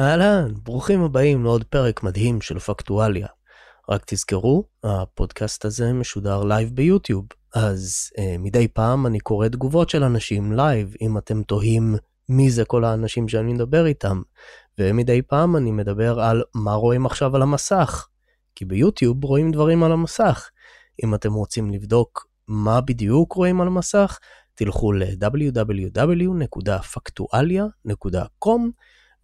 אהלן, ברוכים הבאים לעוד פרק מדהים של פקטואליה. רק תזכרו, הפודקאסט הזה משודר לייב ביוטיוב, אז אה, מדי פעם אני קורא תגובות של אנשים לייב, אם אתם תוהים מי זה כל האנשים שאני מדבר איתם, ומדי פעם אני מדבר על מה רואים עכשיו על המסך, כי ביוטיוב רואים דברים על המסך. אם אתם רוצים לבדוק מה בדיוק רואים על המסך, תלכו ל-www.factualia.com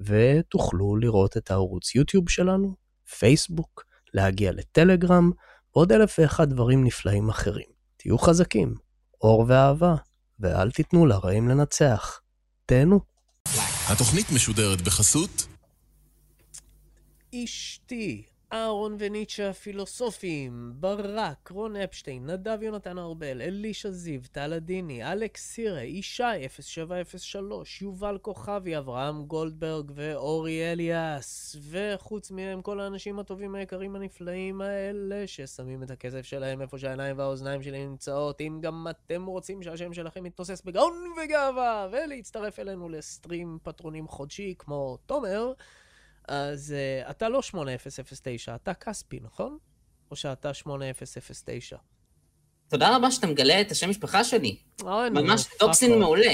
ותוכלו לראות את הערוץ יוטיוב שלנו, פייסבוק, להגיע לטלגרם, ועוד אלף ואחד דברים נפלאים אחרים. תהיו חזקים, אור ואהבה, ואל תיתנו לרעים לנצח. תהנו. התוכנית משודרת בחסות אשתי, אהרון וניטשה הפילוסופים, ברק, רון אפשטיין, נדב יונתן ארבל, אלישע זיו, טל עדיני, אלכס סירה, ישי 0703, יובל כוכבי, אברהם גולדברג ואורי אליאס. וחוץ מהם כל האנשים הטובים היקרים הנפלאים האלה ששמים את הכסף שלהם איפה שהעיניים והאוזניים שלי נמצאות. אם גם אתם רוצים שהשם שלכם יתנוסס בגאון וגאווה ולהצטרף אלינו לסטרים פטרונים חודשי כמו תומר, אז uh, אתה לא 8009, אתה כספי, נכון? או שאתה 8009? תודה רבה שאתה מגלה את השם משפחה שלי. אוי, ממש נו, doxxing fuck מעולה.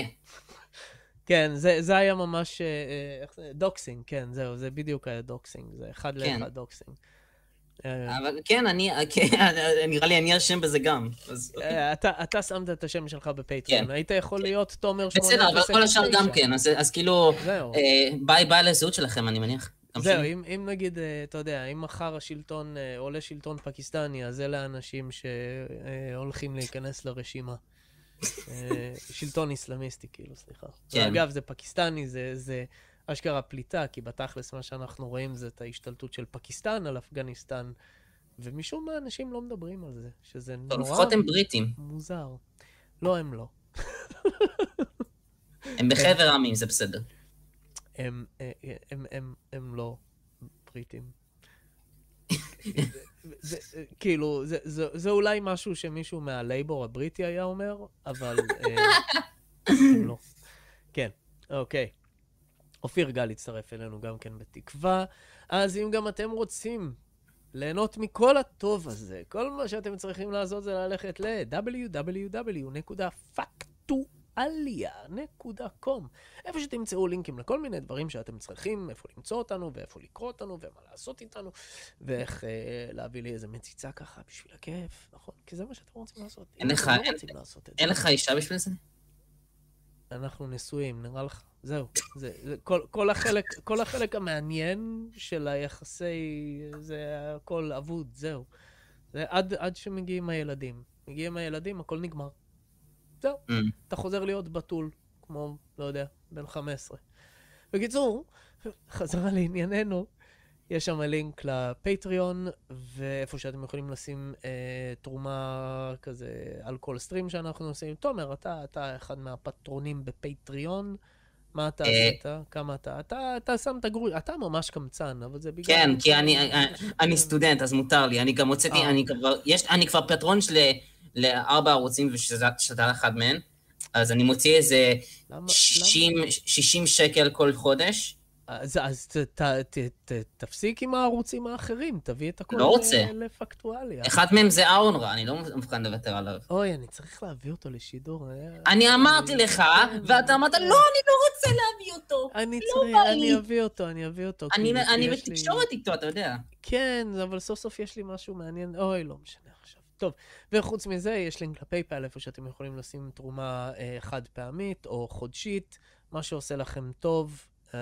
כן, זה, זה היה ממש... אה, אה, איך זה? doxxing, כן, זהו, זה בדיוק היה doxxing, זה אחד כן. לאחד doxxing. אה, אבל כן, אני, כן, נראה לי אני אשם בזה גם. אוקיי. אה, אתה, אתה שמת את השם שלך בפטריון, כן. היית יכול להיות תומר 8009. בסדר, אבל כל השאר גם כן, אז- אז כאילו. אה, ביי ביי לזהות שלכם, אני מניח. זהו. אם, אם נגיד, אה, אתה יודע, אם מחר השלטון, אה, עולה שלטון פקיסטני, אז אלה האנשים שהולכים להיכנס לרשימה. אה, שלטון איסלאמיסטי, כאילו, סליחה. כן. ואגב, זה פקיסטני, זה, זה אשכרה פליטה, כי בתכלס מה שאנחנו רואים זה את ההשתלטות של פקיסטן על אפגניסטן, ומשום מה אנשים לא מדברים על זה, שזה נורא לפחות הם בריטים. מוזר. לא, הם לא. הם בחבר העמים, זה בסדר. הם, אה, אה, הם, הם, הם לא בריטים. זה, זה, כאילו, זה, זה, זה אולי משהו שמישהו מהלייבור הבריטי היה אומר, אבל אה, הם לא. כן, אוקיי. אופיר גל הצטרף אלינו גם כן בתקווה. אז אם גם אתם רוצים ליהנות מכל הטוב הזה, כל מה שאתם צריכים לעשות זה ללכת ל-www.factualia.com איפה שתמצאו לינקים לכל מיני דברים שאתם צריכים, איפה למצוא אותנו ואיפה לקרוא אותנו ומה לעשות איתנו, ואיך אה, להביא לי איזה מציצה ככה בשביל הכיף, נכון? כי זה מה שאתם רוצים לעשות. אין לך- לא אין- רוצים לעשות אין לך אישה בשביל זה? אנחנו נשואים, נראה לך. זהו. זה, זה כל, כל, החלק, כל החלק המעניין של היחסי, זה הכל אבוד, זהו. זה עד, עד שמגיעים הילדים. מגיעים הילדים, הכל נגמר. זהו. Mm. אתה חוזר להיות בתול, כמו, לא יודע, בן 15. בקיצור, חזרה לענייננו, יש שם לינק לפטריון, ואיפה שאתם יכולים לשים אה, תרומה כזה על כל סטרים שאנחנו עושים. תומר, אתה, אתה אחד מהפטרונים בפטריון. מה אתה אה. עשית? כמה אתה? אתה, אתה שמת גרוש, אתה ממש קמצן, אבל זה בגלל... כן, כי אני, אני סטודנט, אז מותר לי. אני גם הוצאתי, אה. אני כבר, יש, אני כבר פטרון של לארבע ערוצים ושאתה אחד מהם, אז אני מוציא איזה למה- 60, 60 שקל כל חודש. אז, אז ת, ת, ת, ת, תפסיק עם הערוצים האחרים, תביא את הכל לא רוצה. לפקטואליה. אחד מהם זה אהרונרה, אני לא מוכן לוותר עליו. אוי, אני צריך להביא אותו לשידור. אה, אני אמרתי לך, ואתה אמרת, לא, אני לא רוצה להביא אותו. אני לא צריך, אני. אביא אותו, אני אביא אותו. אני אני יש לי- בתקשורת איתו, אתה יודע. כן, אבל סוף סוף יש לי משהו מעניין. אוי, לא משנה. טוב, וחוץ מזה, יש לינק לפייפל, איפה שאתם יכולים לשים תרומה אה, חד פעמית או חודשית, מה שעושה לכם טוב. אה,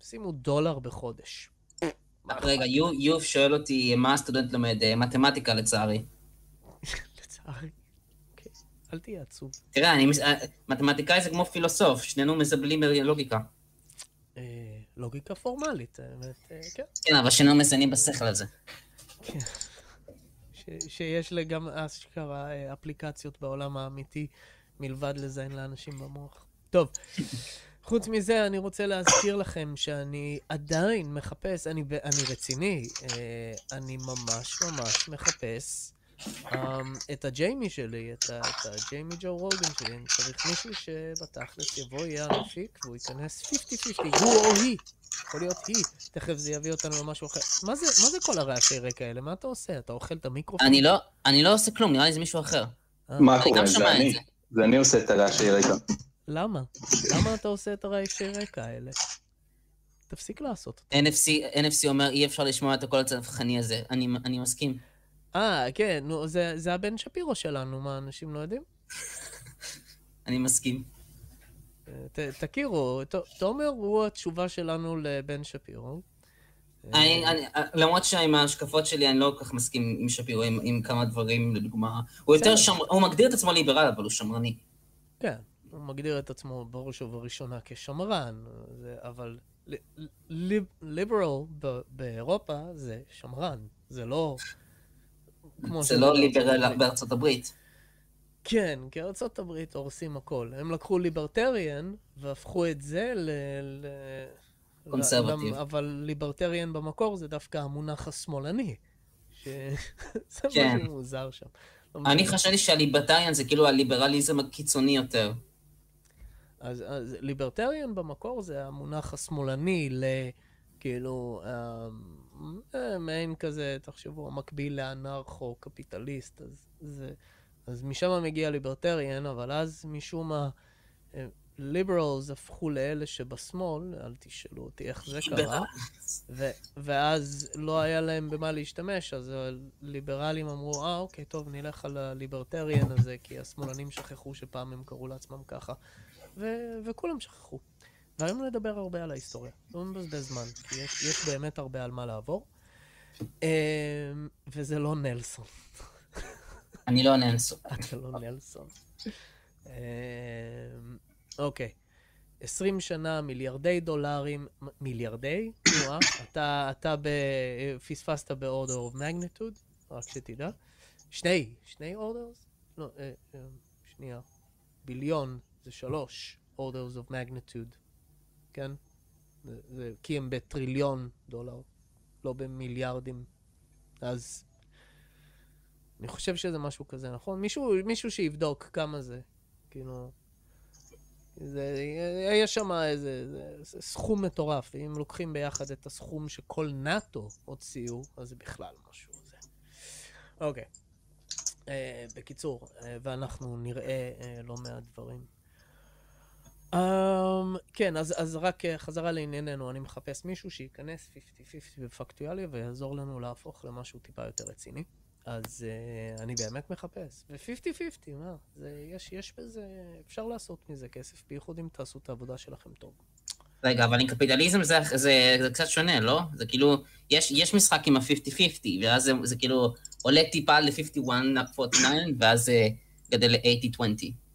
שימו דולר בחודש. רגע, יו- יוב שואל אותי מה הסטודנט לומד, אה, מתמטיקה לצערי. לצערי. אוקיי, אל תהיה עצוב. תראה, אני אה, מתמטיקאי זה כמו פילוסוף, שנינו מזבלים בלוגיקה. אה, לוגיקה פורמלית, כן. כן, אבל שנינו מזיינים בשכל הזה. כן. ש- שיש גם אשכרה אה, אפליקציות בעולם האמיתי, מלבד לזיין לאנשים במוח. טוב, חוץ מזה, אני רוצה להזכיר לכם שאני עדיין מחפש, אני, אני רציני, אה, אני ממש ממש מחפש את הג'יימי שלי, את, את הג'יימי ג'ו רוגן שלי, אני צריך מישהו שבתכלס יבוא, יהיה המפיק, והוא ייכנס 50-50, הוא או היא. יכול להיות היא, תכף זה יביא אותנו למשהו אחר. מה זה, מה זה כל הרעשי רקע האלה? מה אתה עושה? אתה אוכל את המיקרופון? אני לא, אני לא עושה כלום, נראה לי זה מישהו אחר. אה, מה קורה? זה אני. זה. זה אני עושה את הרעשי רקע. למה? למה אתה עושה את הרעשי רקע האלה? תפסיק לעשות. NFC, NFC אומר, אי אפשר לשמוע את הקול הצווחני הזה. אני, אני מסכים. אה, כן, נו, זה, זה הבן שפירו שלנו, מה, אנשים לא יודעים? אני מסכים. ת, תכירו, ת, תומר הוא התשובה שלנו לבן שפירו. אני, אני, למרות שעם ההשקפות שלי אני לא כל כך מסכים עם שפירו, עם, עם כמה דברים, לדוגמה. הוא יותר בסדר. שמר... הוא מגדיר את עצמו ליברל, אבל הוא שמרני. כן, הוא מגדיר את עצמו בראש ובראשונה כשמרן, זה, אבל ליברל באירופה זה שמרן, זה לא... כמו זה שזה לא ליברל. בארצות הברית. כן, כי ארצות הברית הורסים הכל. הם לקחו ליברטריאן והפכו את זה ל... ל... קונסרבטיב. למ- אבל ליברטריאן במקור זה דווקא המונח השמאלני. ש... זה כן. משהו מוזר שם. לא אני. חשבתי שהליברטריאן זה כאילו הליברליזם הקיצוני יותר. אז, אז ליברטריאן במקור זה המונח השמאלני ל... כאילו, אה, אה, מעין כזה, תחשבו, המקביל לאנרכו-קפיטליסט, אז, זה, אז משם מגיע ליברטריאן, אבל אז משום מה, ליברלס הפכו לאלה שבשמאל, אל תשאלו אותי איך זה קרה, ו- ואז לא היה להם במה להשתמש, אז הליברלים אמרו, אה, אוקיי, טוב, נלך על הליברטריאן הזה, כי השמאלנים שכחו שפעם הם קראו לעצמם ככה, ו- וכולם שכחו. והיום נדבר הרבה על ההיסטוריה, לא נבזבז זמן, כי יש, יש באמת הרבה על מה לעבור. אמ, וזה לא נלסון, אני לא ננסו. אתה לא נלסון. אמ, אוקיי. 20 שנה, מיליארדי דולרים, מיליארדי? אה? אתה, אתה ב... פספסת ב-order of magnitude, רק שתדע. שני, שני orders? לא, אה, אה, שנייה. ביליון זה שלוש orders of magnitude, כן? זה, זה, כי הם בטריליון דולר, לא במיליארדים. אז אני חושב שזה משהו כזה, נכון? מישהו, מישהו שיבדוק כמה זה, כאילו... זה, יש שם איזה זה, זה סכום מטורף, ואם לוקחים ביחד את הסכום שכל נאט"ו הוציאו, אז זה בכלל משהו זה. אוקיי. Uh, בקיצור, uh, ואנחנו נראה uh, לא מעט דברים. Um, כן, אז, אז רק uh, חזרה לענייננו, אני מחפש מישהו שייכנס 50-50 בפקטואליה ויעזור לנו להפוך למשהו טיפה יותר רציני. אז uh, אני באמת מחפש. ו-50-50, מה? זה, יש, יש בזה, אפשר לעשות מזה כסף, בייחוד אם תעשו את העבודה שלכם טוב. רגע, אבל עם קפיטליזם זה, זה, זה קצת שונה, לא? זה כאילו, יש, יש משחק עם ה-50-50, ואז זה, זה כאילו עולה טיפה ל-51-49, ואז זה גדל ל-80-20.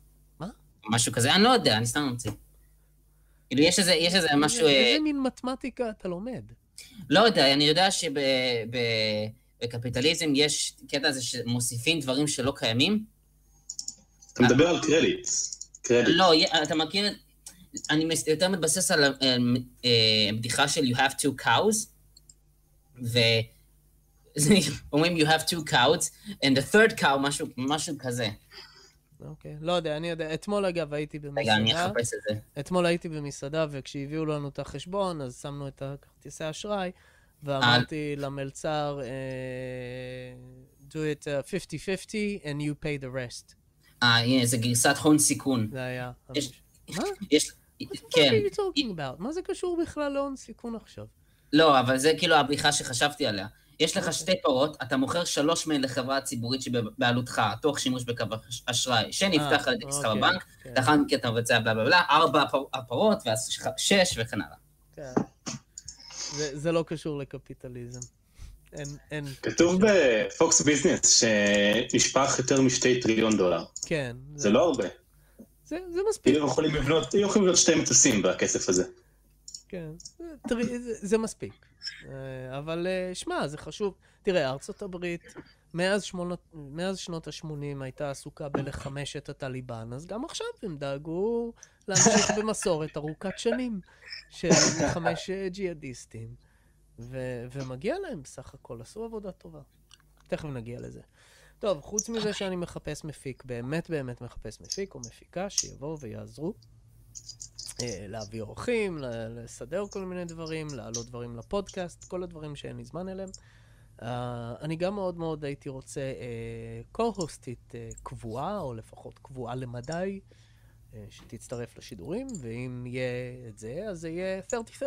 משהו כזה, אני לא יודע, אני סתם ממציא. כאילו, יש איזה, יש איזה משהו... איזה, אה, איזה מין מתמטיקה אתה לומד? לא יודע, אני יודע שבקפיטליזם יש קטע הזה שמוסיפים דברים שלא קיימים. אתה מדבר על קרדיטס. קרדיט. לא, אתה מכיר, אני יותר מתבסס על אה, אה, בדיחה של you have two cows, ואומרים you have two cows, and the third cow, משהו, משהו כזה. אוקיי, לא יודע, אני יודע. אתמול אגב הייתי רגע, אני במסעדה, אחפש את זה. אתמול הייתי במסעדה וכשהביאו לנו את החשבון, אז שמנו את הכרטיסי אשראי, ואמרתי למלצר, אה, do it uh, 50-50 and you pay the rest. אה, הנה, זה גרסת הון סיכון. זה היה... מה? כן. are you talking about? מה זה קשור בכלל להון סיכון עכשיו? לא, אבל זה כאילו הבדיחה שחשבתי עליה. יש לך שתי פרות, אתה מוכר שלוש מהן לחברה ציבורית שבבעלותך, תוך שימוש בקו אשראי, שנפתח על ידי עסקה אוקיי, כן, לאחר מכן אתה מבצע בלה בלה בלה, ארבע הפר- הפרות, ואז יש לך שש וכן הלאה. כן. זה- זה לא קשור לקפיטליזם. אין, אין... כתוב בפוקס ביזנס שנשפך יותר משתי טריליון דולר. כן. זה לא הרבה. זה, זה מספיק. יכולים לבנות, יכולים לבנות שתי מטוסים בכסף הזה. כן, זה, תראי, זה, זה מספיק. אה, אבל אה, שמע, זה חשוב. תראה, ארצות הברית, מאז, שמונות, מאז שנות ה-80 הייתה עסוקה בלחמש את הטליבן, אז גם עכשיו הם דאגו להמשיך במסורת ארוכת שנים של לחמש אה, ג'יהאדיסטים, ו- ומגיע להם בסך הכל, עשו עבודה טובה. תכף נגיע לזה. טוב, חוץ מזה שאני מחפש מפיק, באמת באמת מחפש מפיק או מפיקה שיבואו ויעזרו. אה, להביא אורחים, לסדר כל מיני דברים, להעלות דברים לפודקאסט, כל הדברים שאין לי זמן אליהם. Uh, אני גם מאוד מאוד הייתי רוצה uh, co-hostית uh, קבועה, או לפחות קבועה למדי, uh, שתצטרף לשידורים, ואם יהיה את זה, אז זה יהיה 30-30-30.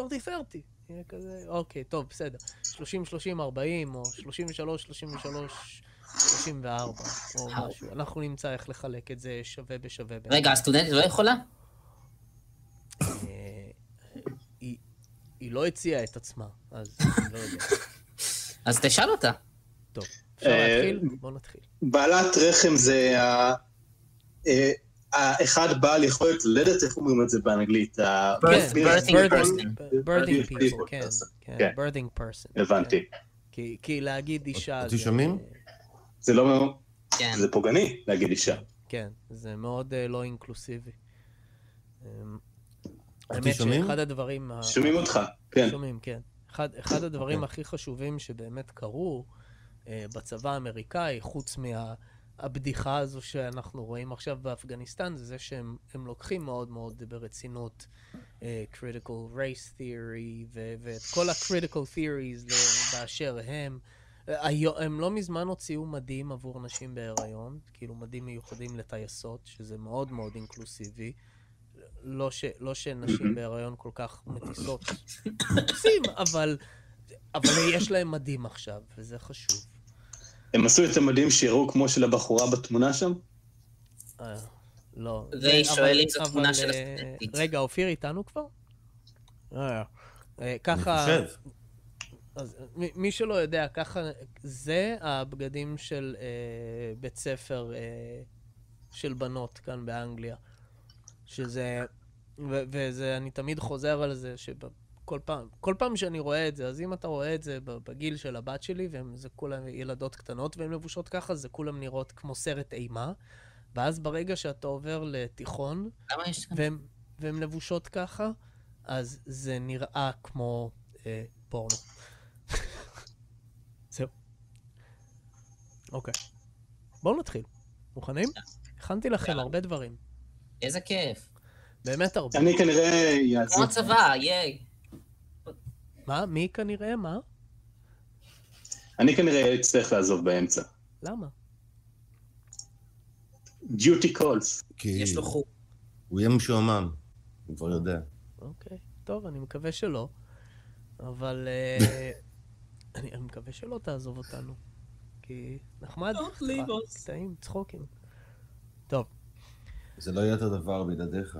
יהיה כזה, אוקיי, טוב, בסדר. 30-30-40, או 33-33-34, או משהו. אנחנו נמצא איך לחלק את זה שווה בשווה. רגע, הסטודנטית לא יכולה? אה, היא, היא לא הציעה את עצמה, אז אני לא יודע. אז תשאל אותה. טוב, אפשר אה, להתחיל? בוא נתחיל. בעלת רחם זה ה... אה, האחד בעל יכולת ללדת, איך אומרים את זה באנגלית? ה- Birth- כן, birthing birthing- person. birthing Birthing people, people כן. כן, כן. birthing person. הבנתי. כי- כי להגיד אישה... זה- שומעים? זה לא... כן. זה פוגעני להגיד אישה. כן, זה מאוד לא אינקלוסיבי. אמ, האמת שומעים? שאחד הדברים... ה- שומעים אותך, כן. שומעים, כן. אחד, אחד הדברים אוקיי. הכי חשובים שבאמת קרו אה, בצבא האמריקאי, חוץ מהבדיחה הזו שאנחנו רואים עכשיו באפגניסטן, זה זה שהם הם לוקחים מאוד מאוד ברצינות אה, critical race theory ו- ואת כל ה-critical theories באשר הם. הם לא מזמן הוציאו מדים עבור נשים בהיריון, כאילו מדים מיוחדים לטייסות, שזה מאוד מאוד אינקלוסיבי. לא, ש, לא שנשים בהיריון כל כך מטיסות עושים, אבל, אבל יש להם מדים עכשיו, וזה חשוב. הם עשו את המדים שיראו כמו של הבחורה בתמונה שם? אה, לא. והיא זה- שואל אבל- אם זו אבל, תמונה של אה, הסטודנטית. רגע, אופיר איתנו כבר? אה, אני ככה, חושב. אז מי שלא יודע, ככה, זה הבגדים של אה, בית ספר אה, של בנות כאן באנגליה. שזה, ו- וזה, אני תמיד חוזר על זה, שכל פעם, כל פעם שאני רואה את זה, אז אם אתה רואה את זה בגיל של הבת שלי, וזה כולם ילדות קטנות והן לבושות ככה, זה כולם נראות כמו סרט אימה. ואז ברגע שאתה עובר לתיכון. והן, והן לבושות ככה, אז זה נראה כמו אה, פורנו. זהו. אוקיי. בואו נתחיל. מוכנים? הכנתי לכם הרבה דברים. איזה כיף. באמת הרבה. אני כנראה כמו יעזוב. הצבא, ייי. מה? מי כנראה? מה? אני כנראה אצטרך לעזוב באמצע. למה? duty calls. כי יש לו חוג. הוא יהיה משועמם, הוא כבר יודע. אוקיי. טוב, אני מקווה שלא. אבל אה, אני מקווה שלא תעזוב אותנו. כי נחמד. Don't leave us. קטעים, צחוקים. טוב. זה לא יהיה אותו דבר בלעדיך.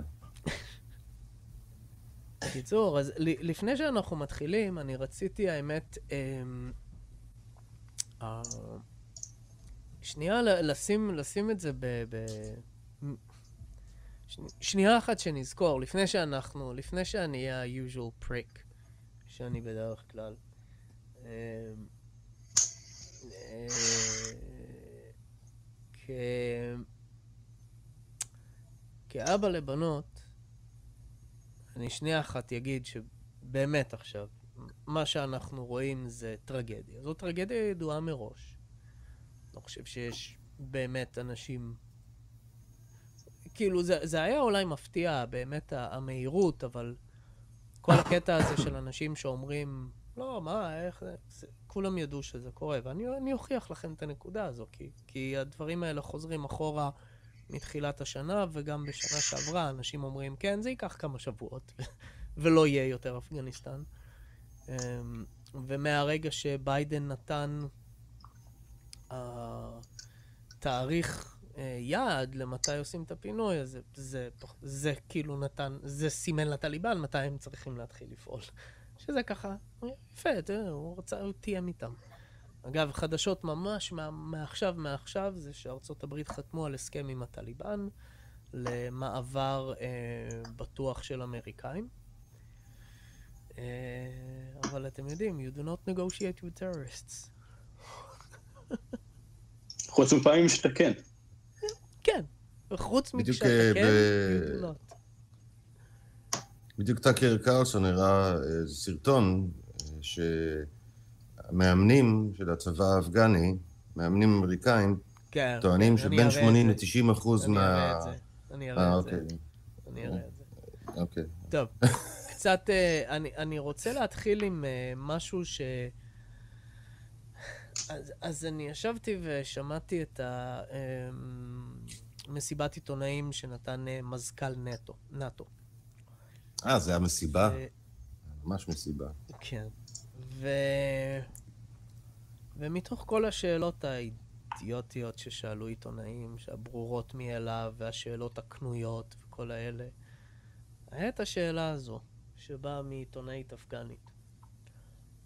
בקיצור, אז לפני שאנחנו מתחילים, אני רציתי, האמת, אמ, אה, שנייה לשים, לשים את זה ב... ב שנייה אחת שנזכור, לפני שאנחנו, לפני שאני אהיה ה-usual prick, שאני בדרך כלל. אמ, אה, כ... כאבא לבנות, אני שנייה אחת אגיד שבאמת עכשיו, מה שאנחנו רואים זה טרגדיה. זו טרגדיה ידועה מראש. לא חושב שיש באמת אנשים... כאילו, זה, זה היה אולי מפתיע, באמת, המהירות, אבל כל הקטע הזה של אנשים שאומרים, לא, מה, איך זה... זה כולם ידעו שזה קורה, ואני אני אוכיח לכם את הנקודה הזו, כי, כי הדברים האלה חוזרים אחורה מתחילת השנה, וגם בשנה שעברה אנשים אומרים, כן, זה ייקח כמה שבועות, ולא יהיה יותר אפגניסטן. אמ, ומהרגע שביידן נתן אה, תאריך אה, יעד למתי עושים את הפינוי, אז זה, זה, זה כאילו נתן, זה סימן לטליבן מתי הם צריכים להתחיל לפעול. שזה ככה, יפה, תראה, הוא רצה, הוא תיאם איתם. אגב, חדשות ממש מה, מעכשיו, מעכשיו, זה שארצות הברית חתמו על הסכם עם הטליבן למעבר אה, בטוח של אמריקאים. אה, אבל אתם יודעים, you do not negotiate with terrorists. חוץ מפעמים שאתה כן. כן, וחוץ בדיוק, מכשאתה אה, כן, you do not. בדיוק טאקר קרלסון הראה איזה סרטון אה, שהמאמנים של הצבא האפגני, מאמנים אמריקאים, כן. טוענים אני שבין אראה את 80 זה. ל-90 אחוז אני מה... אני אה, אראה את זה. אוקיי, אני אראה את זה. אוקיי. טוב, קצת, אה, אני, אני רוצה להתחיל עם אה, משהו ש... אז, אז אני ישבתי ושמעתי את המסיבת עיתונאים שנתן אה, מזכ"ל נטו, נאטו. אה, זה המסיבה? אה, ממש מסיבה. כן. ו... ומתוך כל השאלות האידיוטיות ששאלו עיתונאים, שהברורות מאליו, והשאלות הקנויות וכל האלה, היה את השאלה הזו, שבאה מעיתונאית אפגנית.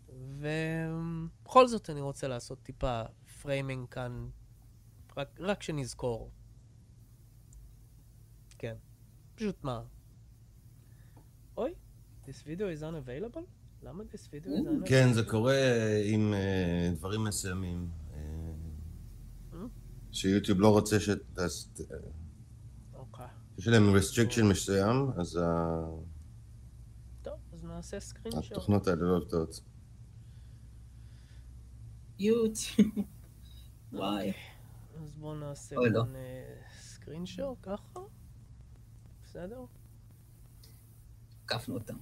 ובכל זאת אני רוצה לעשות טיפה framing כאן, רק, רק שנזכור. כן. פשוט מה? אוי, this video is unavailable? למה this video is unavailable? כן, זה קורה עם אה, דברים מסוימים. אה, שיוטיוב לא רוצה ש... אה, אוקיי. יש להם restriction מסוים, אז ה- טוב, אז נעשה סקרין שר. התוכנות האלה לא עובדות. יוטיוב. וואי. אז בואו נעשה לא. כאן סקרין שר, ככה? בסדר? עקפנו אותם.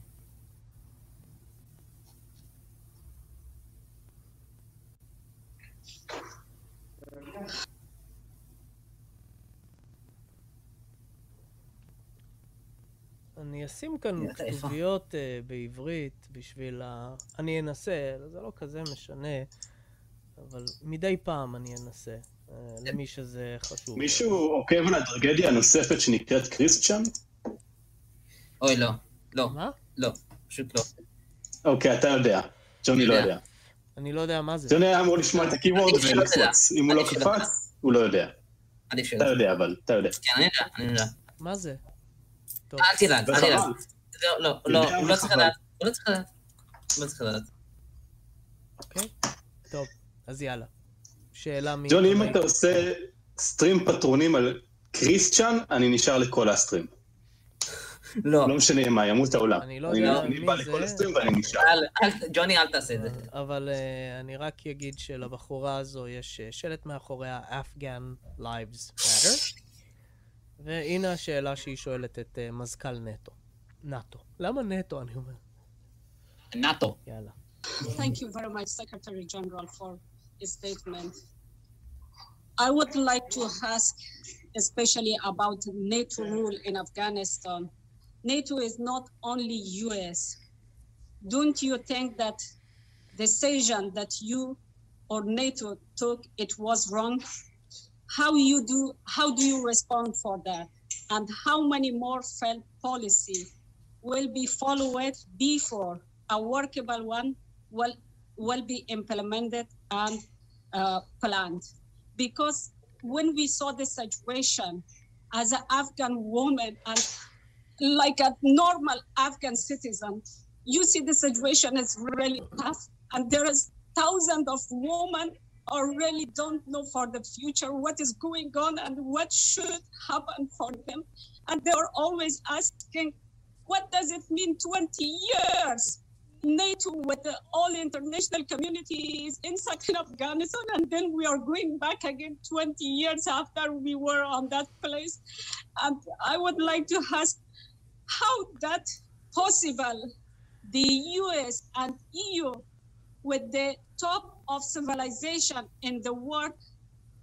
אני אשים כאן. כתוביות אה, בעברית בשביל ה... אני אנסה, זה לא כזה משנה, אבל מדי פעם אני אנסה, אה, למי שזה חשוב. מישהו עוקב על הטרגדיה הנוספת שנקראת קריסטיאן? אוי, לא. לא, מה? לא. פשוט לא. אוקיי, אתה יודע. ג'וני לא יודע. אני לא יודע מה זה. ג'וני היה אמור לשמוע את הקיוורד. ולקפוץ. אם הוא לא קפץ, הוא לא יודע. עדיף שלא. אתה יודע אבל, אתה יודע. כן, אני יודע, אני יודע. מה זה? טוב, אל תדאג, אל תדאג. לא, לא, לא, הוא לא צריך. לדעת. הוא לא צריך לדעת. הוא לא צריך לדעת. אוקיי? טוב, אז יאללה. שאלה מי... ג'וני, אם אתה עושה סטרים פטרונים על קריסטיאן, אני נשאר לכל הסטרים. לא. לא משנה מה, ימות העולם. אני לא יודע אני מי בא זה. לכל הסטרים ואני נשאר. ג'וני, אל תעשה את זה. אבל uh, אני רק אגיד שלבחורה הזו יש uh, שלט מאחוריה, Afghan Lives Matter. והנה השאלה שהיא שואלת את מזכ"ל נטו. נאטו. למה נטו, אני אומר? נאטו. יאללה. Thank you very much, Secretary General, for his statement. I would like to ask, especially about NATO rule in Afghanistan. NATO is not only US. Don't you think that the decision that you or NATO took it was wrong? How you do how do you respond for that? And how many more failed policy will be followed before a workable one will will be implemented and uh, planned because when we saw the situation as an afghan woman and like a normal afghan citizen you see the situation is really tough and there is thousands of women or really don't know for the future what is going on and what should happen for them and they are always asking what does it mean 20 years NATO with the all international communities inside in Afghanistan, and then we are going back again 20 years after we were on that place. And I would like to ask how that possible the US and EU with the top of civilization in the world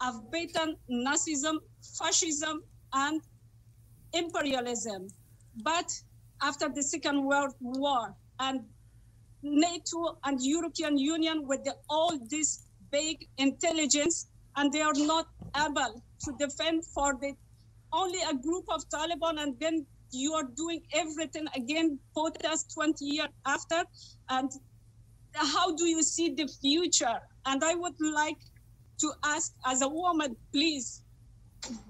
have beaten Nazism, fascism, and imperialism. But after the Second World War and NATO and European Union with the, all this big intelligence, and they are not able to defend for the only a group of Taliban, and then you are doing everything again, put us 20 years after, and how do you see the future? And I would like to ask, as a woman, please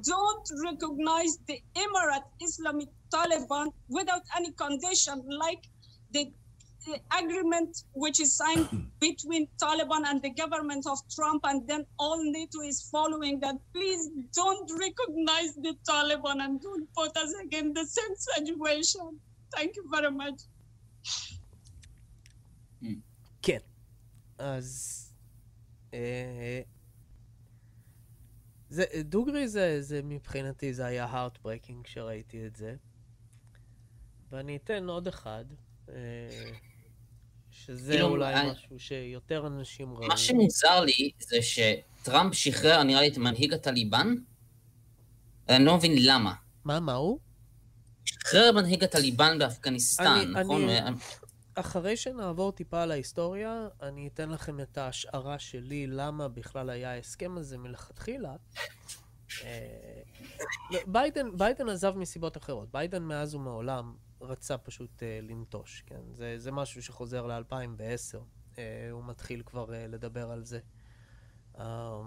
don't recognize the Emirate Islamic Taliban without any condition, like the, the agreement which is signed between Taliban and the government of Trump, and then all NATO is following that. Please don't recognize the Taliban and don't put us again in the same situation. Thank you very much. כן. אז... אה, זה, דוגרי זה, זה מבחינתי, זה היה heartbreaking כשראיתי את זה. ואני אתן עוד אחד, אה, שזה כאילו, אולי אני- משהו שיותר אנשים ראו. מה שמוזר לי זה שטראמפ שחרר, נראה לי, את מנהיג הטליבן. אני לא מבין למה. מה, מה הוא? שחרר מנהיג הטליבן באפגניסטן, אני- נכון? אני- אחרי שנעבור טיפה על ההיסטוריה, אני אתן לכם את ההשערה שלי למה בכלל היה ההסכם הזה מלכתחילה. אה, ביידן, ביידן עזב מסיבות אחרות. ביידן מאז ומעולם רצה פשוט אה, לנטוש, כן? זה, זה משהו שחוזר ל-2010. אה, הוא מתחיל כבר אה, לדבר על זה. אה,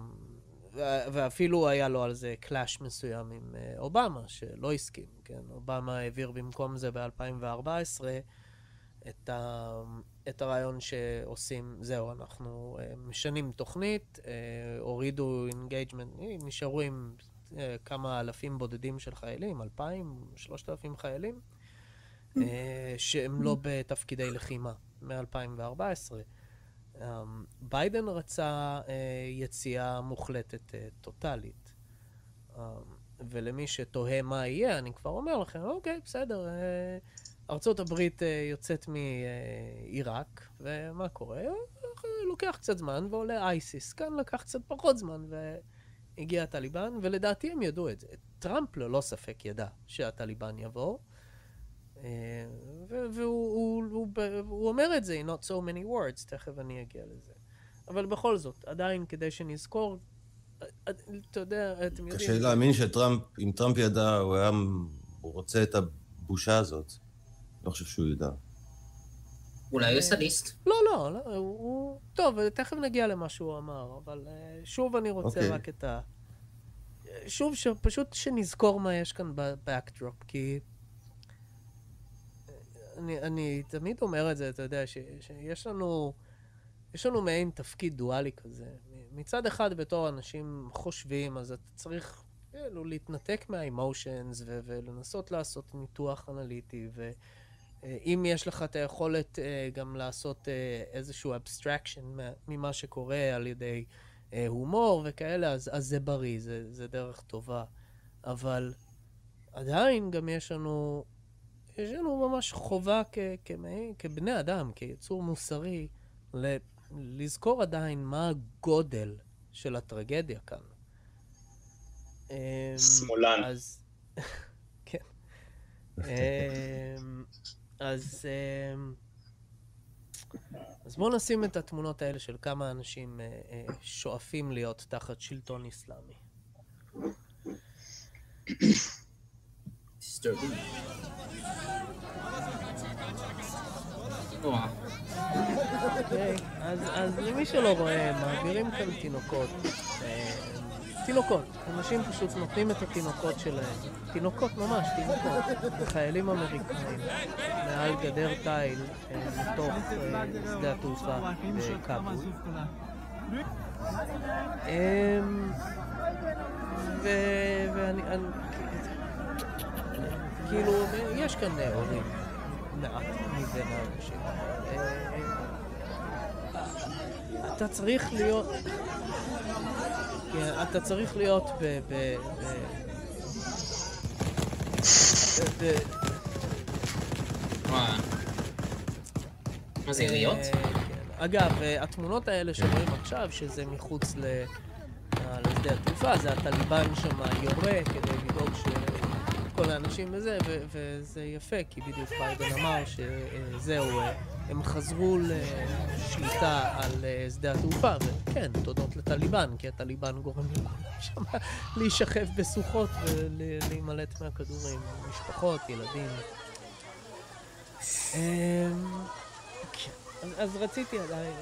ואפילו היה לו על זה clash מסוים עם אה, אובמה, שלא הסכים, כן? אובמה העביר במקום זה ב-2014 את, ה... את הרעיון שעושים, זהו, אנחנו אה, משנים תוכנית, אה, הורידו engagement, נשארו עם כמה אלפים בודדים של חיילים, אלפיים, שלושת אלפים חיילים, שהם לא בתפקידי לחימה מ-2014. ביידן רצה אה, יציאה מוחלטת, אה, טוטאלית. אה, ולמי שתוהה מה יהיה, אני כבר אומר לכם, אוקיי, בסדר, אה, ארצות הברית אה, יוצאת מעיראק, ומה קורה? אה, לוקח קצת זמן ועולה אייסיס. כאן לקח קצת פחות זמן והגיע הטליבן, ולדעתי הם ידעו את זה. טראמפ ללא ספק ידע שהטליבן יבוא, אה, והוא הוא, הוא, הוא, הוא אומר את זה, not so many words, תכף אני אגיע לזה. אבל בכל זאת, עדיין כדי שנזכור, אה, אה, אתה יודע, אתם יודעים... קשה להאמין שטראמפ, אם טראמפ ידע, הוא היה, הוא רוצה את הבושה הזאת. לא חושב שהוא ידע. אולי הוא סדיסט. לא, לא, לא, הוא... טוב, תכף נגיע למה שהוא אמר, אבל אה, שוב אני רוצה אוקיי. רק את ה... שוב, פשוט שנזכור מה יש כאן בבקדרופ, כי... אה, אני, אני תמיד אומר את זה, אתה יודע, ש, שיש לנו... יש לנו מעין תפקיד דואלי כזה. מצד אחד, בתור אנשים חושבים, אז אתה צריך כאילו להתנתק מה emotions ו- ולנסות לעשות ניתוח אנליטי, ואם יש לך את היכולת אה, גם לעשות אה, איזשהו abstraction ממה שקורה על ידי אה, הומור וכאלה, אז, אז זה בריא, זה, זה דרך טובה. אבל עדיין גם יש לנו, יש לנו ממש חובה כ- כמעין- כבני אדם, כיצור מוסרי, ל- לזכור עדיין מה הגודל של הטרגדיה כאן. אמ, שמאלן. אז... כן. אמ, אז... אמ, אז בואו נשים את התמונות האלה של כמה אנשים אה, אה, שואפים להיות תחת שלטון אסלאמי. Disturbing. וואו. אוקיי, אז, אז למי שלא רואה, מעבירים כאן תינוקות. אה, תינוקות. אנשים פשוט נותנים את התינוקות שלהם. תינוקות ממש, תינוקות. לחיילים אמריקאים. מעל גדר תיל, אה, מתוך אה, שדה התעופה בכאבול. אמ, ואני... כאילו, יש כאן הורים. מעט מבין האנשים. אה, אתה צריך להיות... כן, אתה צריך להיות ב... ב... ב... ב... מה זה, עיריות? אה, כן. אגב, אה, התמונות האלה שרואים עכשיו, שזה מחוץ לשדה התעופה, זה הטליבן שם יורה כדי לדאוג שכל האנשים וזה, ו- וזה יפה, כי בדיוק ביידן אמר שזהו, אה, הם חזרו לשליטה על אה, שדה התעופה, וכן, תודות לטליבן, כי הטליבן גורם לכולם שם להישכב בסוחות ולהימלט מהכדורים, משפחות, ילדים. אמ, כן, אז, אז רציתי עדיין,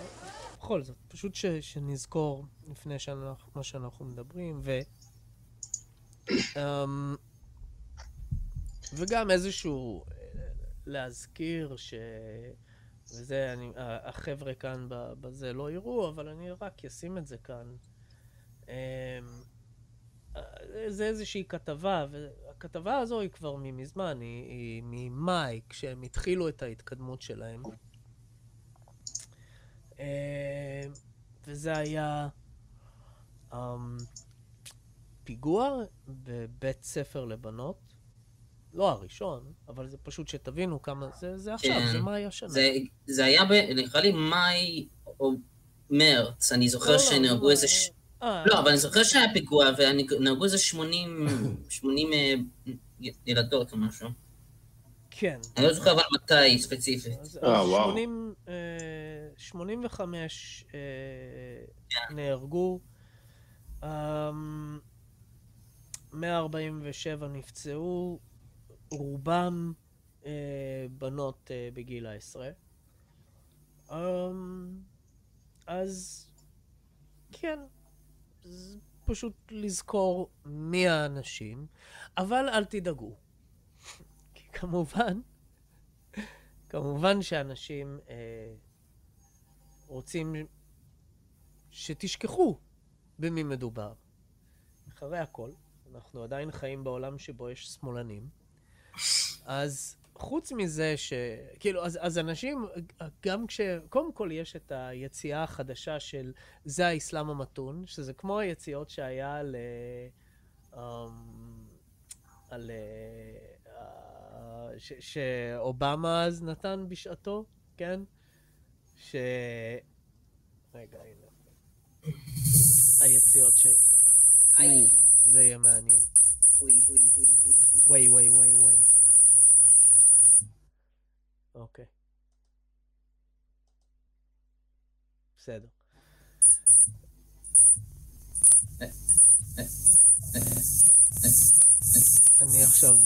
בכל זאת, פשוט ש, שנזכור לפני שאנחנו, מה שאנחנו מדברים, ו... אמ, וגם איזשהו, אה, להזכיר ש... וזה, אני, החבר'ה כאן בזה לא יראו, אבל אני רק אשים את זה כאן. אמ, אה, זה איזושהי כתבה, והכתבה הזו היא כבר ממזמן, היא, היא ממאי, כשהם התחילו את ההתקדמות שלהם. אה, וזה היה... אמ, פיגוע בבית ספר לבנות. לא הראשון, אבל זה פשוט שתבינו כמה זה, זה עכשיו, כן. זה מאי השנה. זה, זה היה, ב, נראה לי מאי או מרץ, אני זוכר לא, שנהרגו לא, איזה... ש... אה, לא, אבל אני זוכר שהיה פיגוע ונהרגו איזה 80, 80 אה, ילדות או משהו. כן. אני לא זוכר אבל מתי ספציפית. אה, וואו. 80, אה, 85 אה, כן. נהרגו, אמ, 147 נפצעו, רובם אה, בנות אה, בגיל העשרה. אמ, אז כן, זה פשוט לזכור מי האנשים, אבל אל תדאגו. כי כמובן, כמובן שאנשים אה, רוצים שתשכחו במי מדובר. אחרי הכל, אנחנו עדיין חיים בעולם שבו יש שמאלנים, אז חוץ מזה ש... כאילו, אז, אז אנשים, גם כש... קודם כל יש את היציאה החדשה של זה האסלאם המתון, שזה כמו היציאות שהיה. אה, אמ, על... אה, ש, שאובמה אז נתן בשעתו, כן? ש... רגע, הנה. היציאות ש... זה יהיה מעניין. וואי, וואי, וואי, וואי. אוקיי. בסדר. אני עכשיו...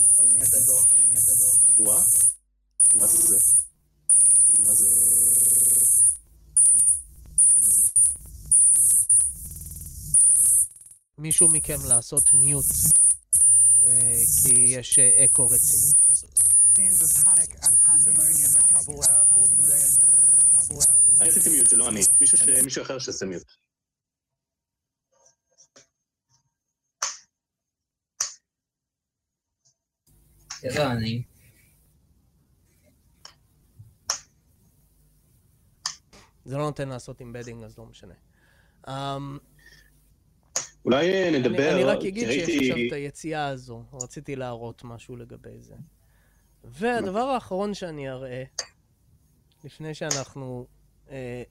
וואה? מה זה? מה זה? מישהו מכם לעשות מיוט, כי יש אה, אקו רציני. עשיתי מיוט, זה לא אני. מישהו ש- מישהו אחר שעושה מיוט. זה לא אני. זה לא נותן לעשות embedding, אז לא משנה. אמ, אולי אה, אני, נדבר, אני רק אגיד שיש ראיתי... עכשיו את היציאה הזו, רציתי להראות משהו לגבי זה. והדבר האחרון שאני אראה, לפני שאנחנו אה,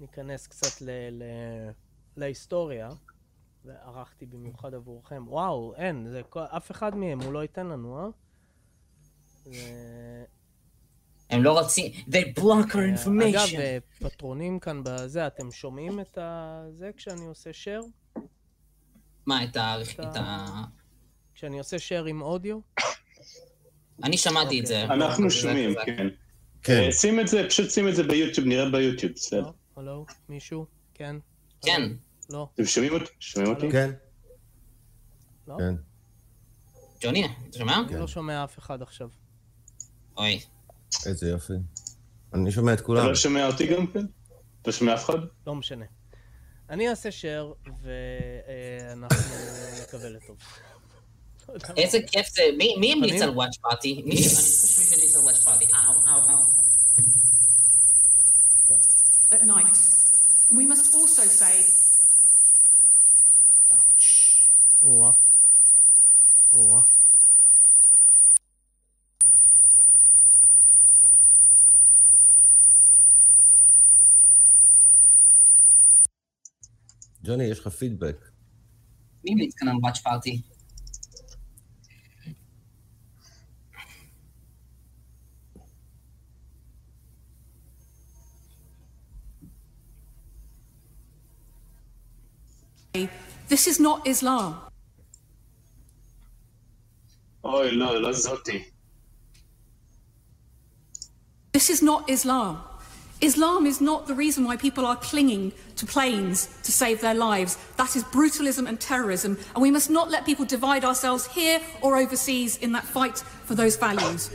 ניכנס קצת ל, ל, להיסטוריה, וערכתי במיוחד עבורכם, וואו, אין, זה, אף אחד מהם, הוא לא ייתן לנו, אה? זה... הם לא רוצים, they block our אגב, information. אה, פטרונים כאן בזה, אתם שומעים את. זה כשאני עושה share? מה, את ה... אתה- את ה... כשאני עושה share עם אודיו? אני שמעתי את זה. אנחנו זה שומעים. כן. כן. אה, שים את זה, פשוט שים את זה ביוטיוב, נראה ביוטיוב, בסדר. הלו? מישהו? כן? כן. לא? אתם שומעים אותי? שומעים אותי? כן, לא? כן. ג'וני, אתה שומע? אני לא שומע אף אחד עכשיו. אוי. איזה יופי. אני שומע את אתה כולם. לא שומע אותי גם כן? אתה שומע אף אחד? לא משנה. אני אעשה share, ואנחנו נקווה לטוב. איזה כיף זה, מי- מי המליץ על וואץ' פארטי? מי- אני חושב שמישהו המליץ על וואץ' פארטי. אאו, אאו, אאו. טוב. at night. We must also say אאוץ'. או-אה. או-אה. ג'וני, יש לך פידבק. מי המליץ כאן על וואץ' פארטי? this is not Islam. אוי, לא, לא זאתי. This is not Islam. Islam is not the reason why people are clinging to planes to save their lives. That is brutalism and terrorism, and we must not let people divide ourselves here or overseas in that fight for those values.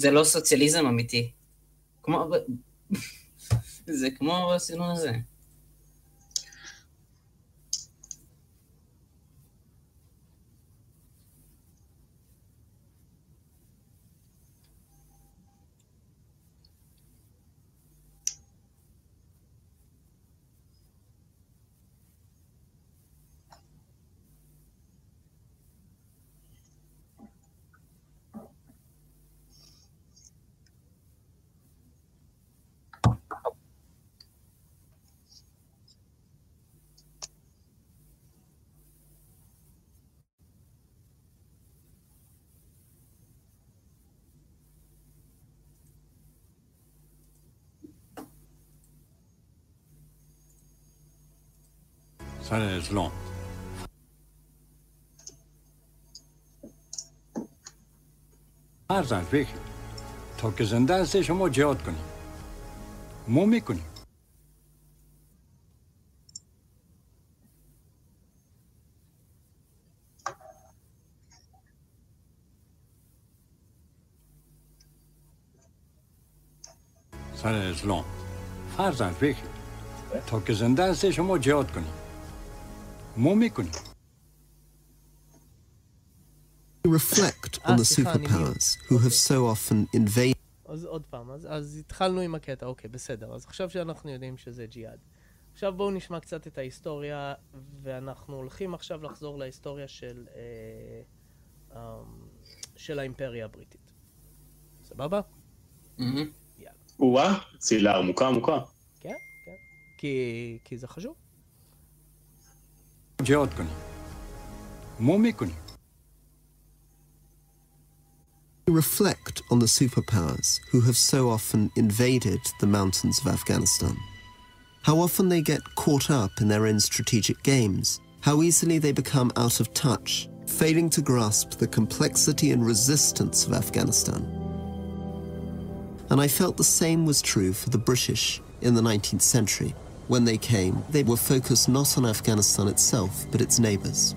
זה לא סוציאליזם אמיתי. כמו... זה כמו הסגנון הזה. Sådan er slå. فرزند فکر تا که زنده هستی شما جهاد کنی ما می‌کنیم سر اسلام فرزند فکر تا که زنده هستی شما جهاد کنی Mommy kun. Reflect אה, on the superpowers who have so often invaded. אז עוד פעם, אז, אז התחלנו עם הקטע, אוקיי, בסדר. אז עכשיו שאנחנו יודעים שזה ג'יהאד. עכשיו בואו נשמע קצת את ההיסטוריה, ואנחנו הולכים עכשיו לחזור להיסטוריה של, אה, אה, של האימפריה הבריטית. סבבה? Mm-hmm. יאללה. או-אה, צילה עמוקה עמוקה. כן, כן. כי, כי זה חשוב. جهاد کنیم ما میکنیم reflect on the superpowers who have so often invaded the mountains of Afghanistan. How often they get caught up in their own strategic games, how easily they become out of touch, failing to grasp the complexity and resistance of Afghanistan. And I felt the same was true for the British in the 19th century. When they came, they were focused not on Afghanistan itself, but its neighbors.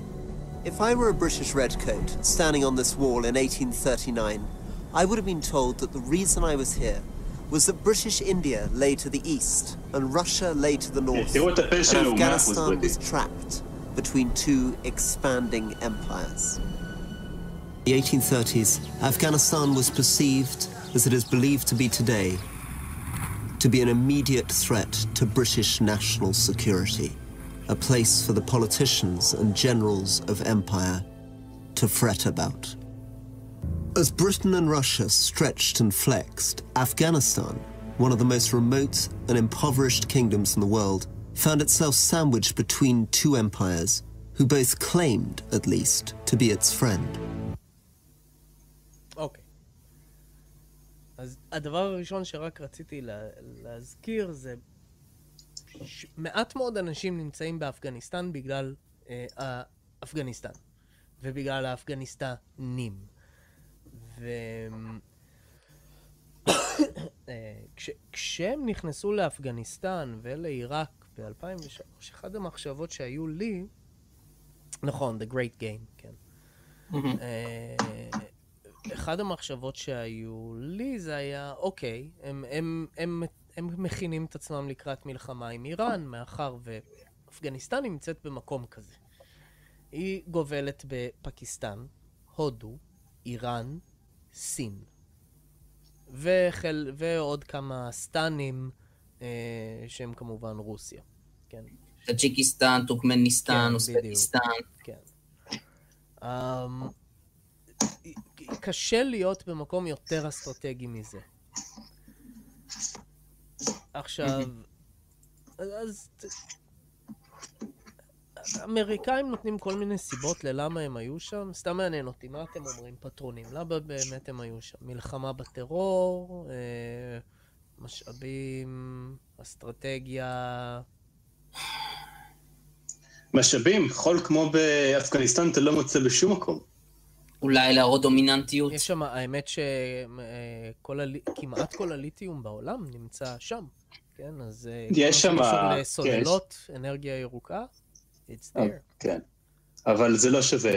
If I were a British redcoat standing on this wall in 1839, I would have been told that the reason I was here was that British India lay to the east and Russia lay to the north, and Afghanistan was trapped between two expanding empires. The 1830s, Afghanistan was perceived, as it is believed to be today, to be an immediate threat to British national security, a place for the politicians and generals of empire to fret about. As Britain and Russia stretched and flexed, Afghanistan, one of the most remote and impoverished kingdoms in the world, found itself sandwiched between two empires who both claimed, at least, to be its friend. הדבר הראשון שרק רציתי לה, להזכיר זה ש- מעט מאוד אנשים נמצאים באפגניסטן בגלל אה, אפגניסטן, ובגלל האפגניסטנים. ו... אה, כש, כשהם נכנסו לאפגניסטן ולעיראק ב-2003, אחת המחשבות שהיו לי, נכון, The Great Game, כן. מהמם. אחד המחשבות שהיו לי זה היה, אוקיי, הם, הם, הם, הם מכינים את עצמם לקראת מלחמה עם איראן, מאחר ואפגניסטן נמצאת במקום כזה. היא גובלת בפקיסטן, הודו, איראן, סין. וחל, ועוד כמה סטנים, אה, שהם כמובן רוסיה. כן. טאג'יקיסטן, טורקמניסטן, כן. כן. אמ, קשה להיות במקום יותר אסטרטגי מזה. עכשיו, אז... האמריקאים נותנים כל מיני סיבות ללמה הם היו שם. סתם מעניין אותי, מה אתם אומרים, פטרונים? למה באמת הם היו שם? מלחמה בטרור, אה, משאבים, אסטרטגיה... משאבים, חול כמו באפגניסטן אתה לא מוצא בשום מקום. אולי להראות דומיננטיות. יש שם, האמת שכמעט כל הליתיום בעולם נמצא שם, כן? אז אה, יש שם, כן, לסוללות, אנרגיה ירוקה, it's אה, there. כן. אבל זה לא שווה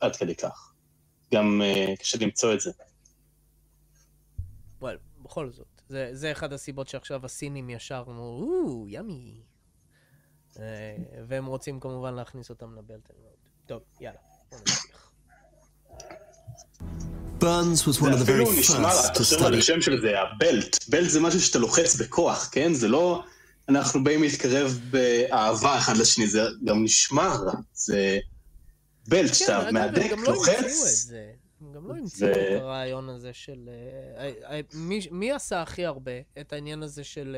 עד כדי כך. גם אה, קשה למצוא את זה. well, בכל זאת, זה, זה אחד הסיבות שעכשיו הסינים ישר אמרו, או, ימי. אה, והם רוצים כמובן להכניס אותם לבלטן רוד. טוב, יאללה. Burns was one זה of the אפילו very נשמע, first to תחשוב על study השם של זה, הבלט. בלט זה משהו שאתה לוחץ בכוח, כן? זה לא... אנחנו באים להתקרב באהבה אחד לשני, זה גם נשמע רע. זה בלט, כן, שאתה מהדק, לא לוחץ. זה. הם גם לא המציאו את הרעיון הזה של... אה, אה, אה, מי- עשה הכי הרבה את העניין הזה של...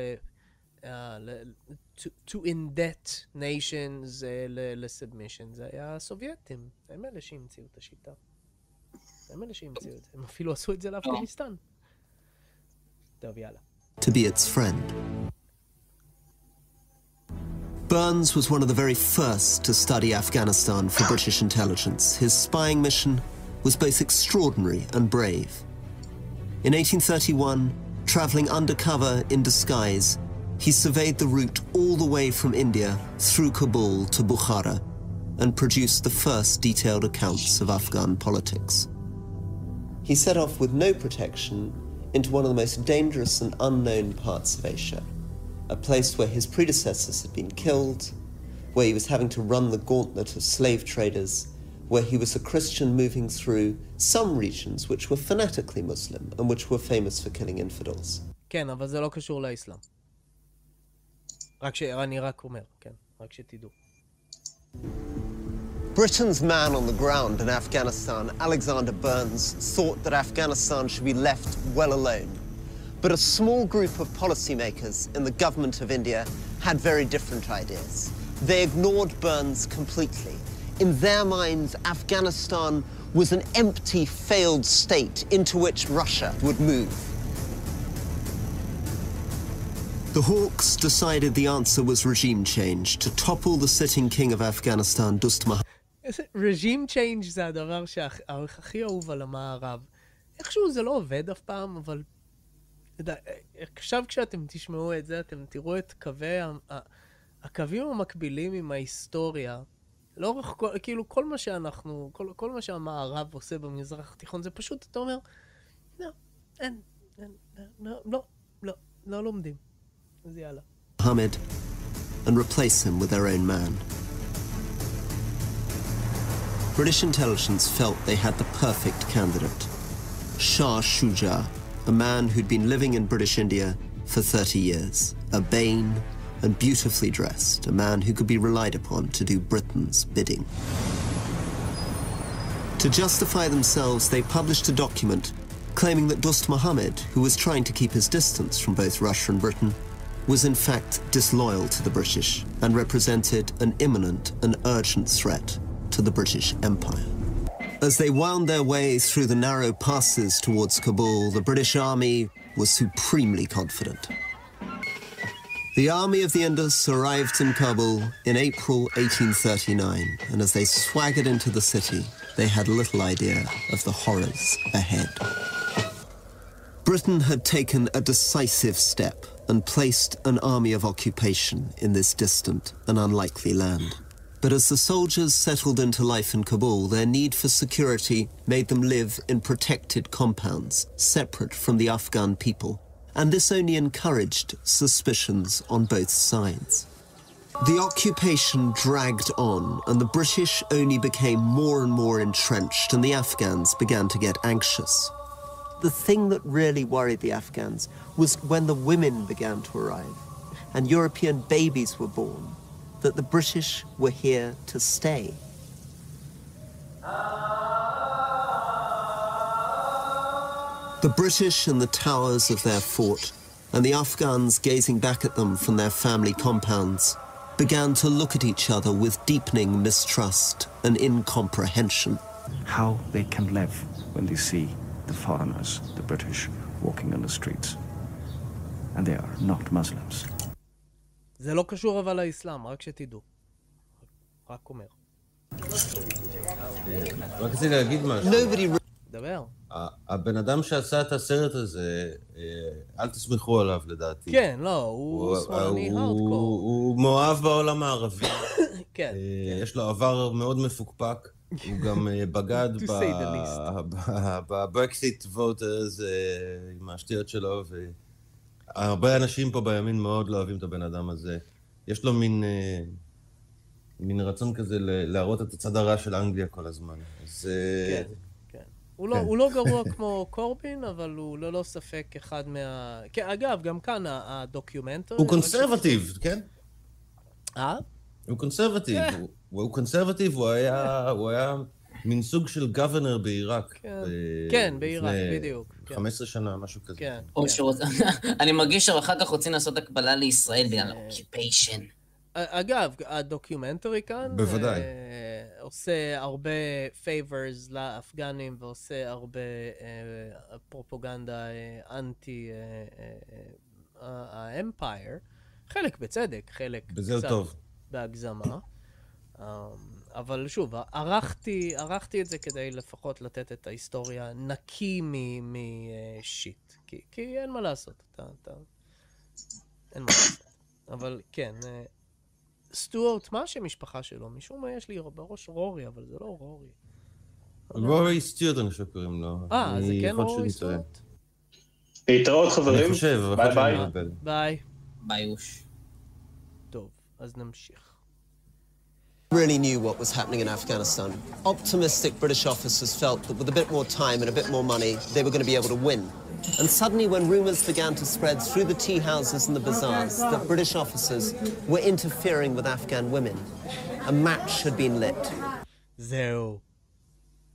to- indebt nations ל- לסאבמישן? זה היה הסובייטים. הם אלה שהמציאו את השיטה. הם אלה שהמציאו את זה. הם אפילו עשו את זה לאפגניסטן. טוב, יאללה. to be its friend. Burns was one of the very first to study Afghanistan for British intelligence. His spying mission was both extraordinary and brave. In 1831, travelling undercover in disguise, he surveyed the route all the way from India through Kabul to Bukhara and produced the first detailed accounts of Afghan politics. He set off with no protection into one of the most dangerous and unknown parts of Asia, a place where his predecessors had been killed, where he was having to run the gauntlet of slave traders, where he was a Christian moving through some regions which were fanatically Muslim and which were famous for killing infidels. כן, אבל זה לא קשור לאסלאם. רק ש... אני רק אומר, כן, רק שתדעו. Britain's man on the ground in Afghanistan, Alexander Burns, thought that Afghanistan should be left well alone. But a small group of policymakers in the government of India had very different ideas. They ignored Burns completely. In their minds, Afghanistan was an empty, failed state into which Russia would move. The Hawks decided the answer was regime change to topple the sitting king of Afghanistan, Dost. רג'ים צ'יינג' זה הדבר שהכי אהוב על המערב. איכשהו זה לא עובד אף פעם, אבל... עכשיו כשאתם תשמעו את זה, אתם תראו את קווי... הקווים המקבילים עם ההיסטוריה. לאורך כל... כאילו, כל מה שאנחנו... כל, כל מה שהמערב עושה במזרח התיכון, זה פשוט, אתה אומר, לא, אין, אין, לא, לא, לא, לא לומדים. אז יאללה. And replace him with their own man. British intelligence felt they had the perfect candidate Shah Shuja, a man who'd been living in British India for 30 years, urbane and beautifully dressed, a man who could be relied upon to do Britain's bidding. To justify themselves, they published a document claiming that Dost Mohammed, who was trying to keep his distance from both Russia and Britain, was in fact disloyal to the British and represented an imminent and urgent threat to the British Empire. As they wound their way through the narrow passes towards Kabul, the British Army was supremely confident. The army of the Indus arrived in Kabul in April 1839, and as they swaggered into the city, they had little idea of the horrors ahead. Britain had taken a decisive step and placed an army of occupation in this distant and unlikely land. But as the soldiers settled into life in Kabul, their need for security made them live in protected compounds, separate from the Afghan people, and this only encouraged suspicions on both sides. The occupation dragged on, and the British only became more and more entrenched, and the Afghans began to get anxious. The thing that really worried the Afghans was when the women began to arrive and European babies were born, that the British were here to stay. The British in the towers of their fort, and the Afghans gazing back at them from their family compounds, began to look at each other with deepening mistrust and incomprehension. How they can live when they see the foreigners, the British, walking on the streets. And they are not Muslims. זה לא קשור אבל לאסלאם, רק שתדעו. רק אומר. רק רציתי להגיד משהו. Nobody דבר. הבן אדם שעשה את הסרט הזה, אה, אל תסמכו עליו לדעתי. כן, לא, הוא שמאלני הארדקור. הוא מאוהב בעולם הערבי. כן. אה, יש לו עבר מאוד מפוקפק. הוא גם אה, בגד בברקסיט ווטרס עם השטויות שלו, הרבה אנשים פה בימין מאוד לא אוהבים את הבן אדם הזה. יש לו מין, אה, מין רצון כזה להראות את הצד הרע של אנגליה כל הזמן. אז... אה, כן, כן. הוא לא, כן. הוא לא גרוע כמו קורבין, אבל הוא ללא ספק אחד מה... כן, אגב, גם כאן ה documentary... הוא conservative, כן? אה? הוא conservative. כן. הוא- conservative, הוא היה, הוא היה מין סוג של governor בעיראק. כן. ב- כן, בעיראק, בדיוק, כן. 15 שנה, משהו כזה. כן. או שרוצ... אני מרגיש שאחר כך רוצים לעשות הקבלה לישראל בגלל אה. occupation. אגב, ה documentary כאן... בוודאי. אה, עושה הרבה favors לאפגנים ועושה הרבה אה, פרופוגנדה אה, אנטי אה, ה empire. חלק בצדק, חלק בזה הוא קצת טוב. בהגזמה. אה, אבל שוב, ערכתי, ערכתי את זה כדי לפחות לתת את ההיסטוריה נקי מ shit. כי, כי אין מה לעשות, אתה, אתה... אין מה לעשות. אבל כן, אה, סטוארט, מה השם משפחה שלו? משום מה יש לי בראש רורי, אבל זה לא רורי. רורי סטיוארט, אני חושב קוראים לו. אה, זה כן רורי. סטוארט? להתראות חברים. אני חושב, ביי ביי. שאני מבלבל. ביי. ביוש. טוב, אז נמשיך. really knew what was happening in Afghanistan. Optimistic British officers felt that with a bit more time and a bit more money, they were going to be able to win. And suddenly, when rumours began to spread through the tea houses and the bazaars that British officers were interfering with Afghan women, a match had been lit, זהו.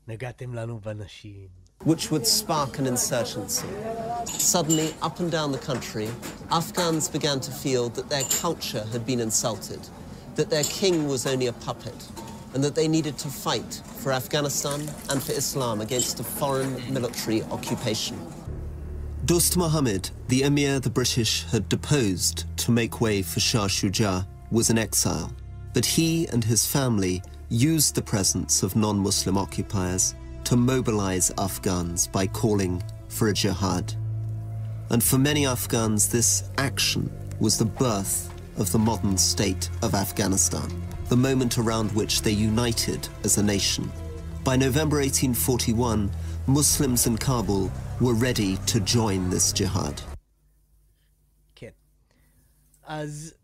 נגעתם לנו בנשים. which would spark an insurgency. Suddenly, up and down the country, Afghans began to feel that their culture had been insulted, that their king was only a puppet, and that they needed to fight for Afghanistan and for Islam against a foreign military occupation. Dost Muhammad, the emir the British had deposed to make way for Shah Shuja, was in exile, but he and his family used the presence of non-Muslim occupiers to mobilize Afghans by calling for a jihad. And for many Afghans, this action was the birth of the modern state of Afghanistan, the moment around which they united as a nation. By November 1841, Muslims in Kabul were ready to join this jihad. כן. אז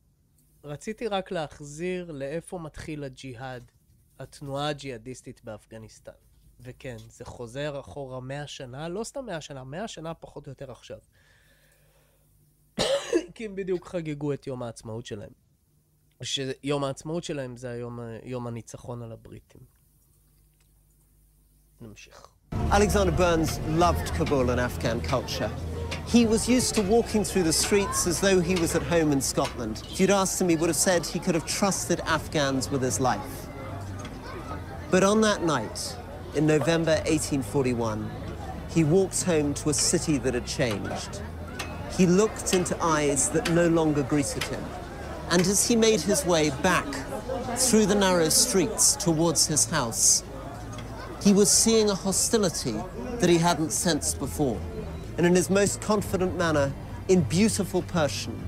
רציתי רק להחזיר לאיפה מתחיל הג'יהאד, התנועה הג'יהאדיסטית באפגניסטן. וכן, זה חוזר אחורה 100 שנה, לא סתם 100 שנה, 100 שנה פחות או יותר עכשיו. כי הם בדיוק חגגו את יום העצמאות שלהם. שיום העצמאות שלהם זה היום, יום הניצחון על הבריטים. נמשיך. Alexander Burns loved Kabul and Afghan culture. He was used to walking through the streets as though he was at home in Scotland. If you'd asked him, he would have said he could have trusted Afghans with his life. But on that night, in November 1841, he walked home to a city that had changed. He looked into eyes that no longer greeted him. And as he made his way back through the narrow streets towards his house, he was seeing a hostility that he hadn't sensed before. And in his most confident manner, in beautiful Persian,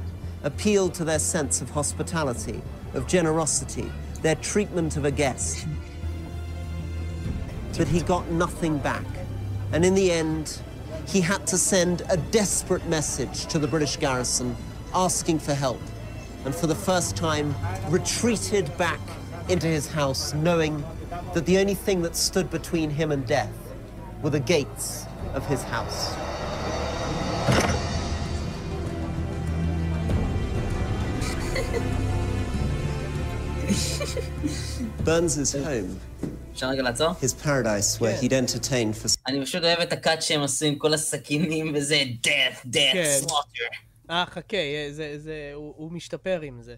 appealed to their sense of hospitality, of generosity, their treatment of a guest. But he got nothing back. And in the end, he had to send a desperate message to the British garrison asking for help. And for the first time, retreated back into his house, knowing that the only thing that stood between him and death were the gates of his house. Burns's home, אפשר רגע לעצור? his paradise where he'd entertained for אני פשוט אוהב את הקאט שהם עשו עם כל הסכינים וזה death, death, כן. slaughter. אה, חכה, אה, זה, זה, הוא, הוא משתפר עם זה.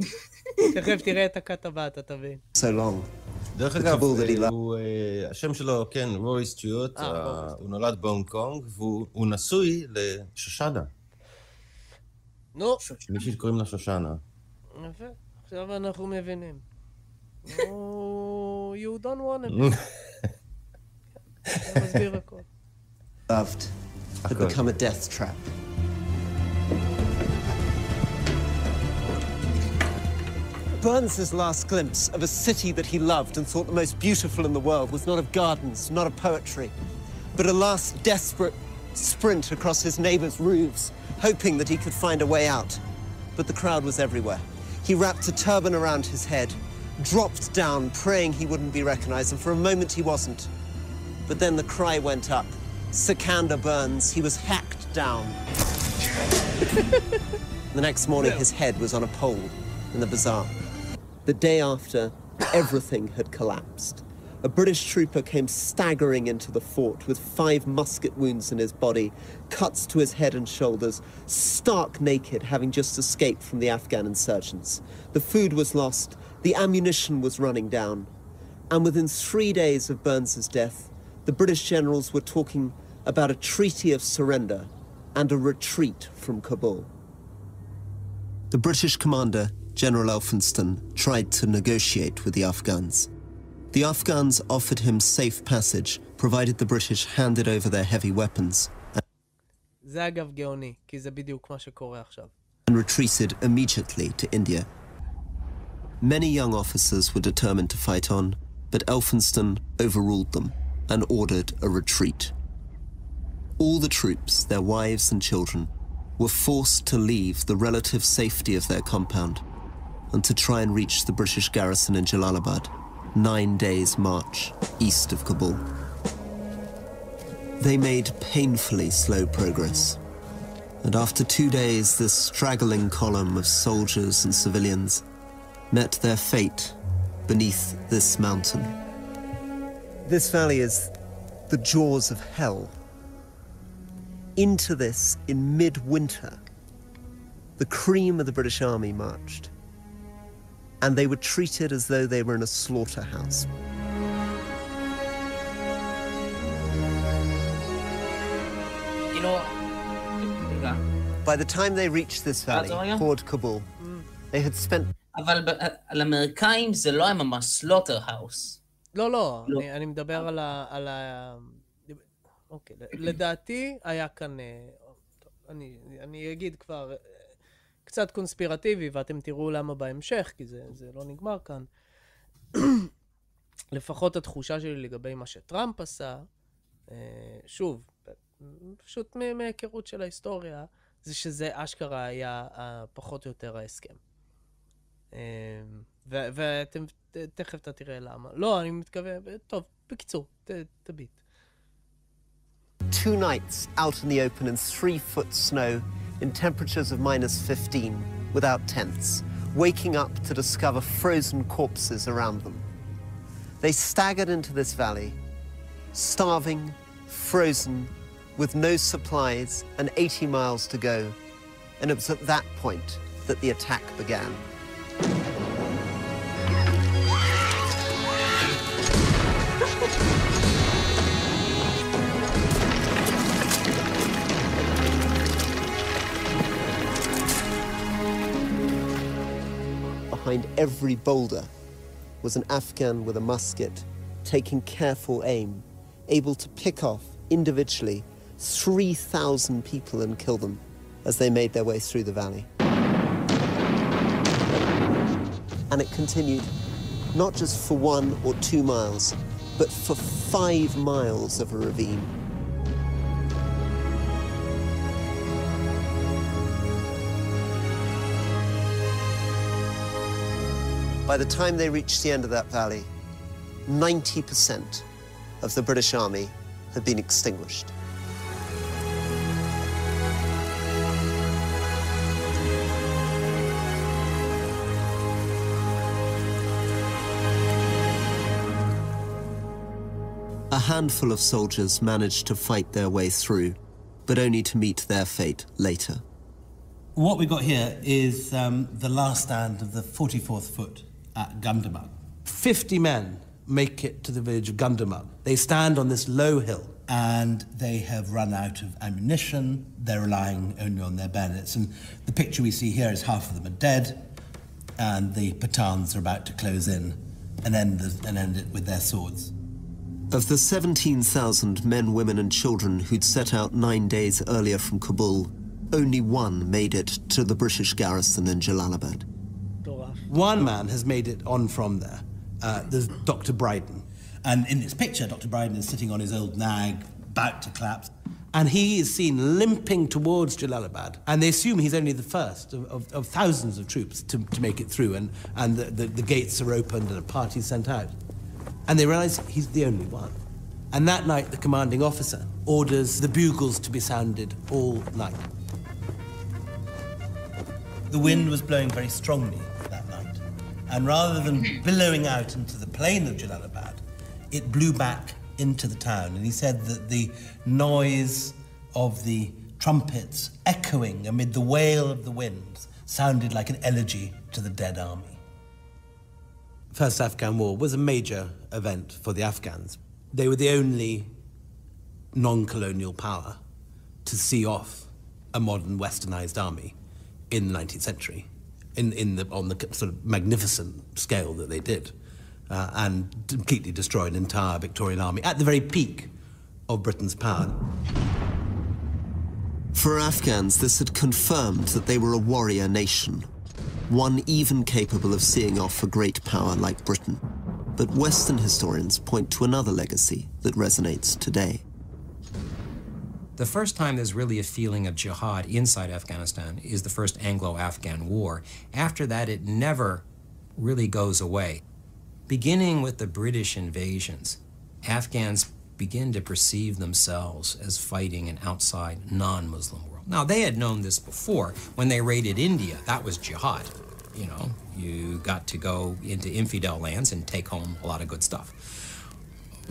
תכף תראה את הקאט הבא, אתה תבין. so long. דרך אגב, אה. הוא, אה, השם שלו, כן, רורי סטיוט, הוא נולד בהונג קונג, והוא הוא נשוי לשושנה. נו, מישהי שקוראים לה שושנה. יפה, עכשיו אנחנו מבינים. נו, you don't want it. זה מסביר הכל. loved had Okay. become a death trap. Burns's last glimpse of a city that he loved and thought the most beautiful in the world was not of gardens, not of poetry, but a last desperate sprint across his neighbors' roofs, hoping that he could find a way out. But the crowd was everywhere. He wrapped a turban around his head, dropped down, praying he wouldn't be recognized, and for a moment he wasn't. But then the cry went up. Sikander burns. He was hacked down. the next morning, his head was on a pole in the bazaar. The day after, everything had collapsed. A British trooper came staggering into the fort with five musket wounds in his body, cuts to his head and shoulders, stark naked, having just escaped from the Afghan insurgents. The food was lost, the ammunition was running down. And within three days of Burns's death, the British generals were talking about a treaty of surrender and a retreat from Kabul. The British commander, General Elphinstone, tried to negotiate with the Afghans. The Afghans offered him safe passage, provided the British handed over their heavy weapons. And retreated immediately to India. Many young officers were determined to fight on, but Elphinstone overruled them and ordered a retreat. All the troops, their wives and children, were forced to leave the relative safety of their compound and to try and reach the British garrison in Jalalabad nine days' march east of Kabul. They made painfully slow progress, and after two days, this straggling column of soldiers and civilians met their fate beneath this mountain. This valley is the jaws of hell. Into this, in midwinter, the cream of the British Army marched, and they were treated as though they were in a slaughterhouse. כאילו... רגע. By the time they reached this valley, toward Kabul, they had spent אבל האמריקאים זה לא היה ממש slaughterhouse. לא, לא, לא. אני, אני מדבר על ה... על ה... אוקיי, לדעתי היה כאן... אה, טוב, אני, אני אגיד כבר אה, קצת קונספירטיבי, ואתם תראו למה בהמשך, כי זה, זה לא נגמר כאן. לפחות התחושה שלי לגבי מה שטראמפ עשה, אה, שוב, פשוט מהיכרות של ההיסטוריה, זה שזה אשכרה היה פחות או יותר ההסכם. אה, ואתם, תכף אתה תראה למה. לא, אני מתכוון, טוב, בקיצור, ת- תביט. two nights out in the open in three foot snow in temperatures of minus 15 without tents, waking up to discover frozen corpses around them. They staggered into this valley, starving, frozen, with no supplies and 80 miles to go. And it was at that point that the attack began. Behind every boulder was an Afghan with a musket, taking careful aim, able to pick off individually 3,000 people and kill them as they made their way through the valley. And it continued not just for one or two miles, but for five miles of a ravine. By the time they reached the end of that valley, 90% of the British Army had been extinguished. A handful of soldiers managed to fight their way through, but only to meet their fate later. What we've got here is um, the last stand of the 44th foot at Gundamuk. 50 men make it to the village of Gundamuk. They stand on this low hill. And they have run out of ammunition. They're relying only on their bayonets. And the picture we see here is half of them are dead, and the Pathans are about to close in and end, the, and end it with their swords. Of the 17,000 men, women, and children who'd set out nine days earlier from Kabul, only one made it to the British garrison in Jalalabad. One man has made it on from there. Uh, there's Dr. Bryden. And in this picture, Dr. Bryden is sitting on his old nag, about to collapse. And he is seen limping towards Jalalabad, and they assume he's only the first of, of, of thousands of troops to, to make it through, and, and the, the, the gates are opened and a party sent out. And they realize he's the only one. And that night, the commanding officer orders the bugles to be sounded all night. The wind was blowing very strongly and rather than billowing out into the plain of Jalalabad, it blew back into the town. And he said that the noise of the trumpets echoing amid the wail of the winds sounded like an elegy to the dead army. First Afghan War was a major event for the Afghans. They were the only non colonial power to see off a modern westernized army in the 19th century, in, in the, on the sort of magnificent scale that they did, uh, and completely destroy an entire Victorian army at the very peak of Britain's power. For Afghans, this had confirmed that they were a warrior nation, one even capable of seeing off a great power like Britain. But Western historians point to another legacy that resonates today. The first time there's really a feeling of jihad inside Afghanistan is the first Anglo Afghan War. After that, it never really goes away. Beginning with the British invasions, Afghans begin to perceive themselves as fighting an outside non Muslim world. Now, they had known this before. When they raided India, that was jihad. You know, you got to go into infidel lands and take home a lot of good stuff.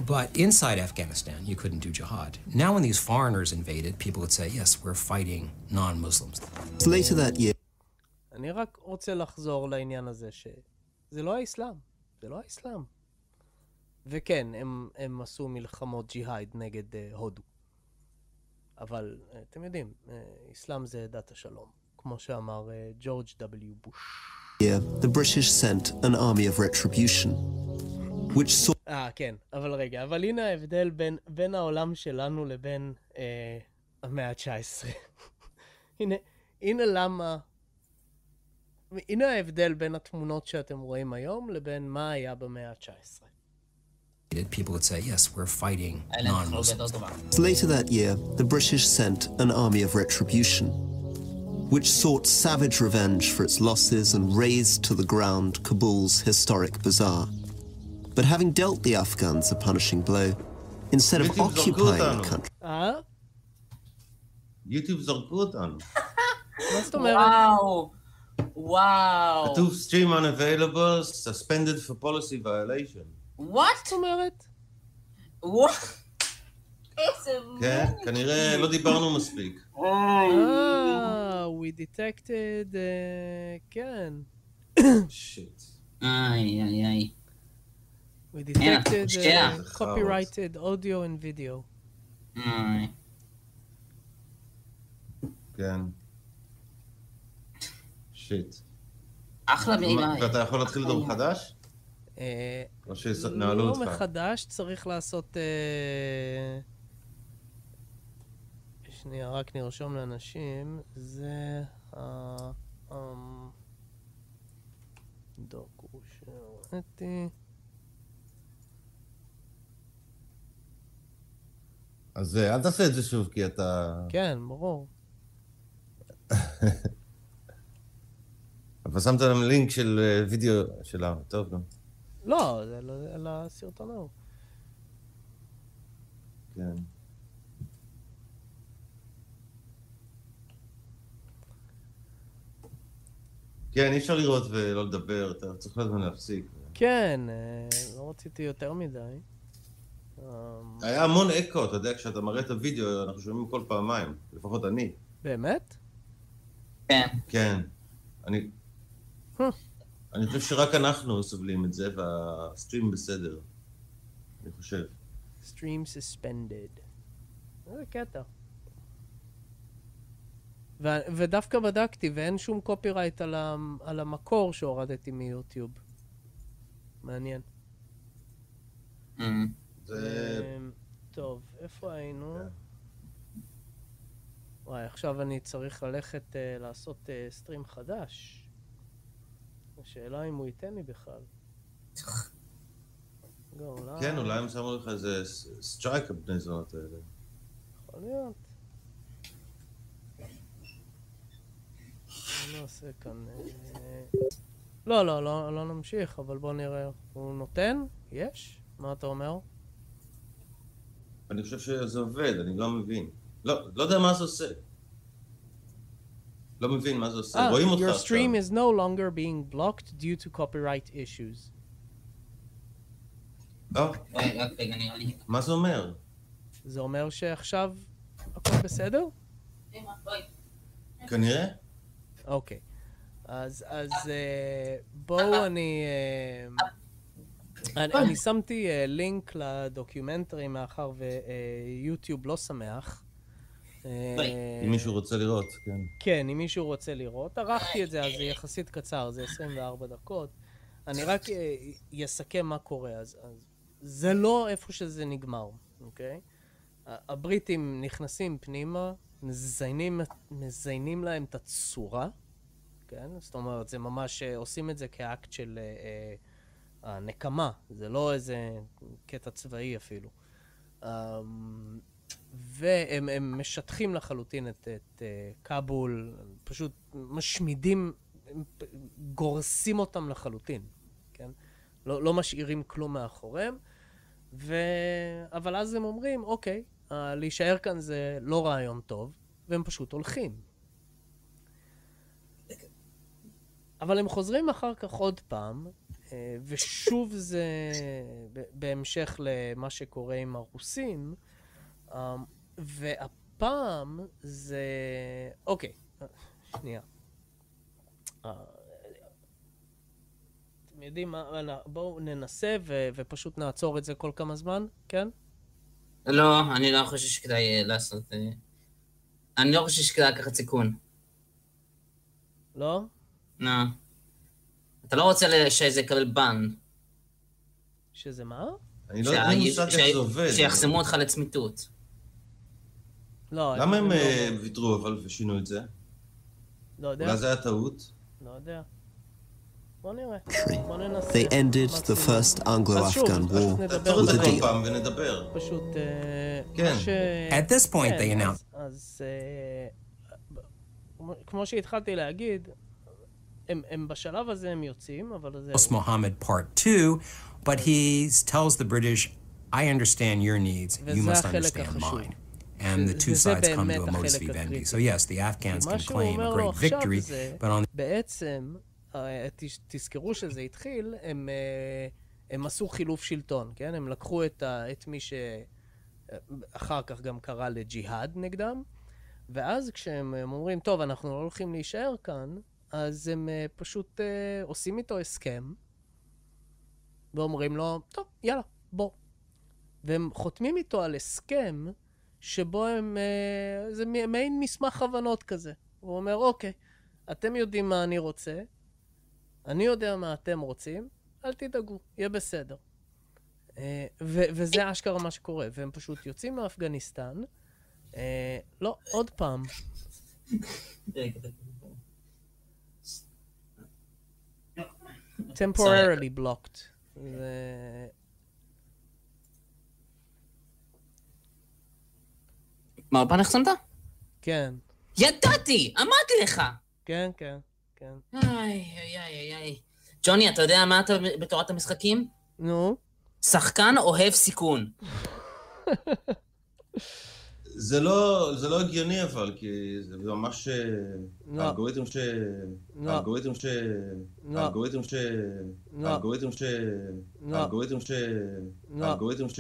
But inside Afghanistan, you couldn't do jihad. Now, when these foreigners invaded, people would say, yes, we're fighting non Muslims. Later that year, אני רק רוצה לחזור לעניין הזה שזה לא האסלאם, זה לא האסלאם. וכן, הם, הם עשו מלחמות ג'יהאד נגד uh, הודו. אבל uh, אתם יודעים, uh, אסלאם זה דת השלום, כמו שאמר ג'ורג' דאבליו בוש. the British sent an army of retribution, which saw... אה, כן, אבל רגע, אבל הנה ההבדל בין, בין העולם שלנו לבין אה, המאה ה-19. הנה, הנה למה... הנה ההבדל בין התמונות שאתם רואים היום לבין מה היה במאה ה-19. People would say, yes, we're fighting non-Muslims. Later that year, the British sent an army of retribution, which sought savage revenge for its losses and razed to the ground Kabul's historic bazaar. But having dealt the Afghans a punishing blow, instead of occupying the country, אה? יוטיוב זרקו אותנו. מה זאת אומרת? וואו, וואו. כתוב stream unavailable, suspended for policy violation. וואט? זאת אומרת? וואט? איזה... כן, כנראה לא דיברנו מספיק. אה, we detected, אה, כן. שיט. איי, איי, איי. We detected שנייה. uh, copyrighted audio and video. כן. שיט. אחלה מילה. ואתה יכול להתחיל לדור חדש? אה, או שנעלו לא אותך? מחדש, צריך לעשות... אה, שנייה, רק נרשום לאנשים. זה ה... אמ, דוקו שהראיתי. אז אל תעשה את זה שוב, כי אתה... כן, ברור. אבל שמת להם לינק של אה, וידאו שלה, טוב גם. לא, זה לא- על הסרטון ההוא. כן. כן, אי אפשר לראות ולא לדבר, אתה צריך כל הזמן להפסיק. כן, אה, לא רציתי יותר מדי. אמ, היה המון אקו, אתה יודע, כשאתה מראה את הוידאו, אנחנו שומעים כל פעמיים, לפחות אני. באמת? כן. כן. אני... אני חושב שרק אנחנו סובלים את זה, והסטרים בסדר. אני חושב. Stream suspended. זה קטע. ו- ודווקא בדקתי, ואין שום קופירייט על, ה- על המקור שהורדתי מיוטיוב. מעניין. זה... אמ, טוב, איפה היינו? כן. וואי, עכשיו אני צריך ללכת uh, לעשות uh, סטרים חדש. השאלה אם הוא ייתן לי בכלל. גם, כן, אולי הם שמו לך איזה strike בני זונות האלה. יכול להיות. אני עושה כאן... אה, לא, לא, לא, לא נמשיך, אבל בוא נראה. הוא נותן? יש? מה אתה אומר? אני חושב שזה עובד, אני לא מבין. לא, לא יודע מה זה עושה. לא מבין מה זה עושה. Ah, רואים אותך your עכשיו. stream is no longer being blocked due to copyright issues. אה, נראה לי. מה זה אומר? זה אומר שעכשיו הכל בסדר? כנראה. אוקיי. אז, אז אה, בואו אני... אה, אני, אני שמתי אה, לינק לדוקומנטרי מאחר ויוטיוב לא שמח. אה, אם מישהו רוצה לראות, כן. כן, אם מישהו רוצה לראות. ערכתי את זה, אז זה יחסית קצר, זה 24 דקות. אני רק אה, אסכם מה קורה. אז, אז זה לא איפה שזה נגמר, אוקיי? הבריטים נכנסים פנימה, מזיינים, מזיינים להם את הצורה, כן? זאת אומרת, זה ממש, אה, עושים את זה כאקט של אה, אה, הנקמה, זה לא איזה קטע צבאי אפילו. אמ, והם הם משטחים לחלוטין את, את אה, כאבול, פשוט משמידים, גורסים אותם לחלוטין, כן? לא, לא משאירים כלום מאחוריהם. ו... אבל אז הם אומרים, אוקיי, אה, להישאר כאן זה לא רעיון טוב, והם פשוט הולכים. אבל הם חוזרים אחר כך עוד פעם, ושוב זה בהמשך למה שקורה עם הרוסים, אה, והפעם זה... אוקיי, אה, שנייה. אה, אתם יודעים מה, בואו ננסה ו- ופשוט נעצור את זה כל כמה זמן, כן? לא, אני לא חושב שכדאי אה, לעשות... אה, אני לא חושב שכדאי לקחת סיכון. לא? לא. אתה לא רוצה שזה יקבל בן. שזה מה? אני לא יודע, מושג איך זה עובד. שיחסמו אותך לצמיתות. לא, למה הם לא- אה, ויתרו אבל ושינו את זה? לא יודע. אולי זה היה טעות? לא יודע. בוא נראה. בוא ננסה. They ended the first Anglo-Afghan אז war נדבר with על a זה deal. ונדבר. פשוט... אה, כן. At this point, כן, they אז- אז אה, כמו שהתחלתי להגיד, הם הם בשלב הזה הם יוצאים, אבל זה... Mohammed Part 2, but he tells the British, I understand your needs, you must understand mine. And the two sides come to a modus vivendi. So yes, the Afghans can claim a great victory, but on בעצם, אה, תזכרו שזה התחיל, הם, אה, הם עשו חילוף שלטון, כן? הם לקחו את, ה, את מי שאחר כך גם קרא לג'יהאד נגדם, ואז כשהם הם אומרים, טוב, אנחנו לא הולכים להישאר כאן, אז הם אה, פשוט אה, עושים איתו הסכם, ואומרים לו, טוב, יאללה, בוא. והם חותמים איתו על הסכם שבו הם... אה, זה מעין מסמך הבנות כזה. הוא אומר, אוקיי, אתם יודעים מה אני רוצה, אני יודע מה אתם רוצים, אל תדאגו, יהיה בסדר. ו- וזה אשכרה מה שקורה, והם פשוט יוצאים מאפגניסטן. אה, לא, עוד פעם. Temporarily blocked. זה... מה, בפן החסמת? כן. ידעתי! אמרתי לך! כן, כן, כן. איי, איי, איי, איי. ג'וני, אתה יודע מה אתה בתורת המשחקים? נו? שחקן אוהב סיכון. זה לא, זה לא הגיוני אבל, כי זה ממש... אה, לא. האלגוריתם ש... לא. האלגוריתם ש... לא. האלגוריתם ש... לא. האלגוריתם ש... לא. האלגוריתם ש... לא. האלגוריתם ש...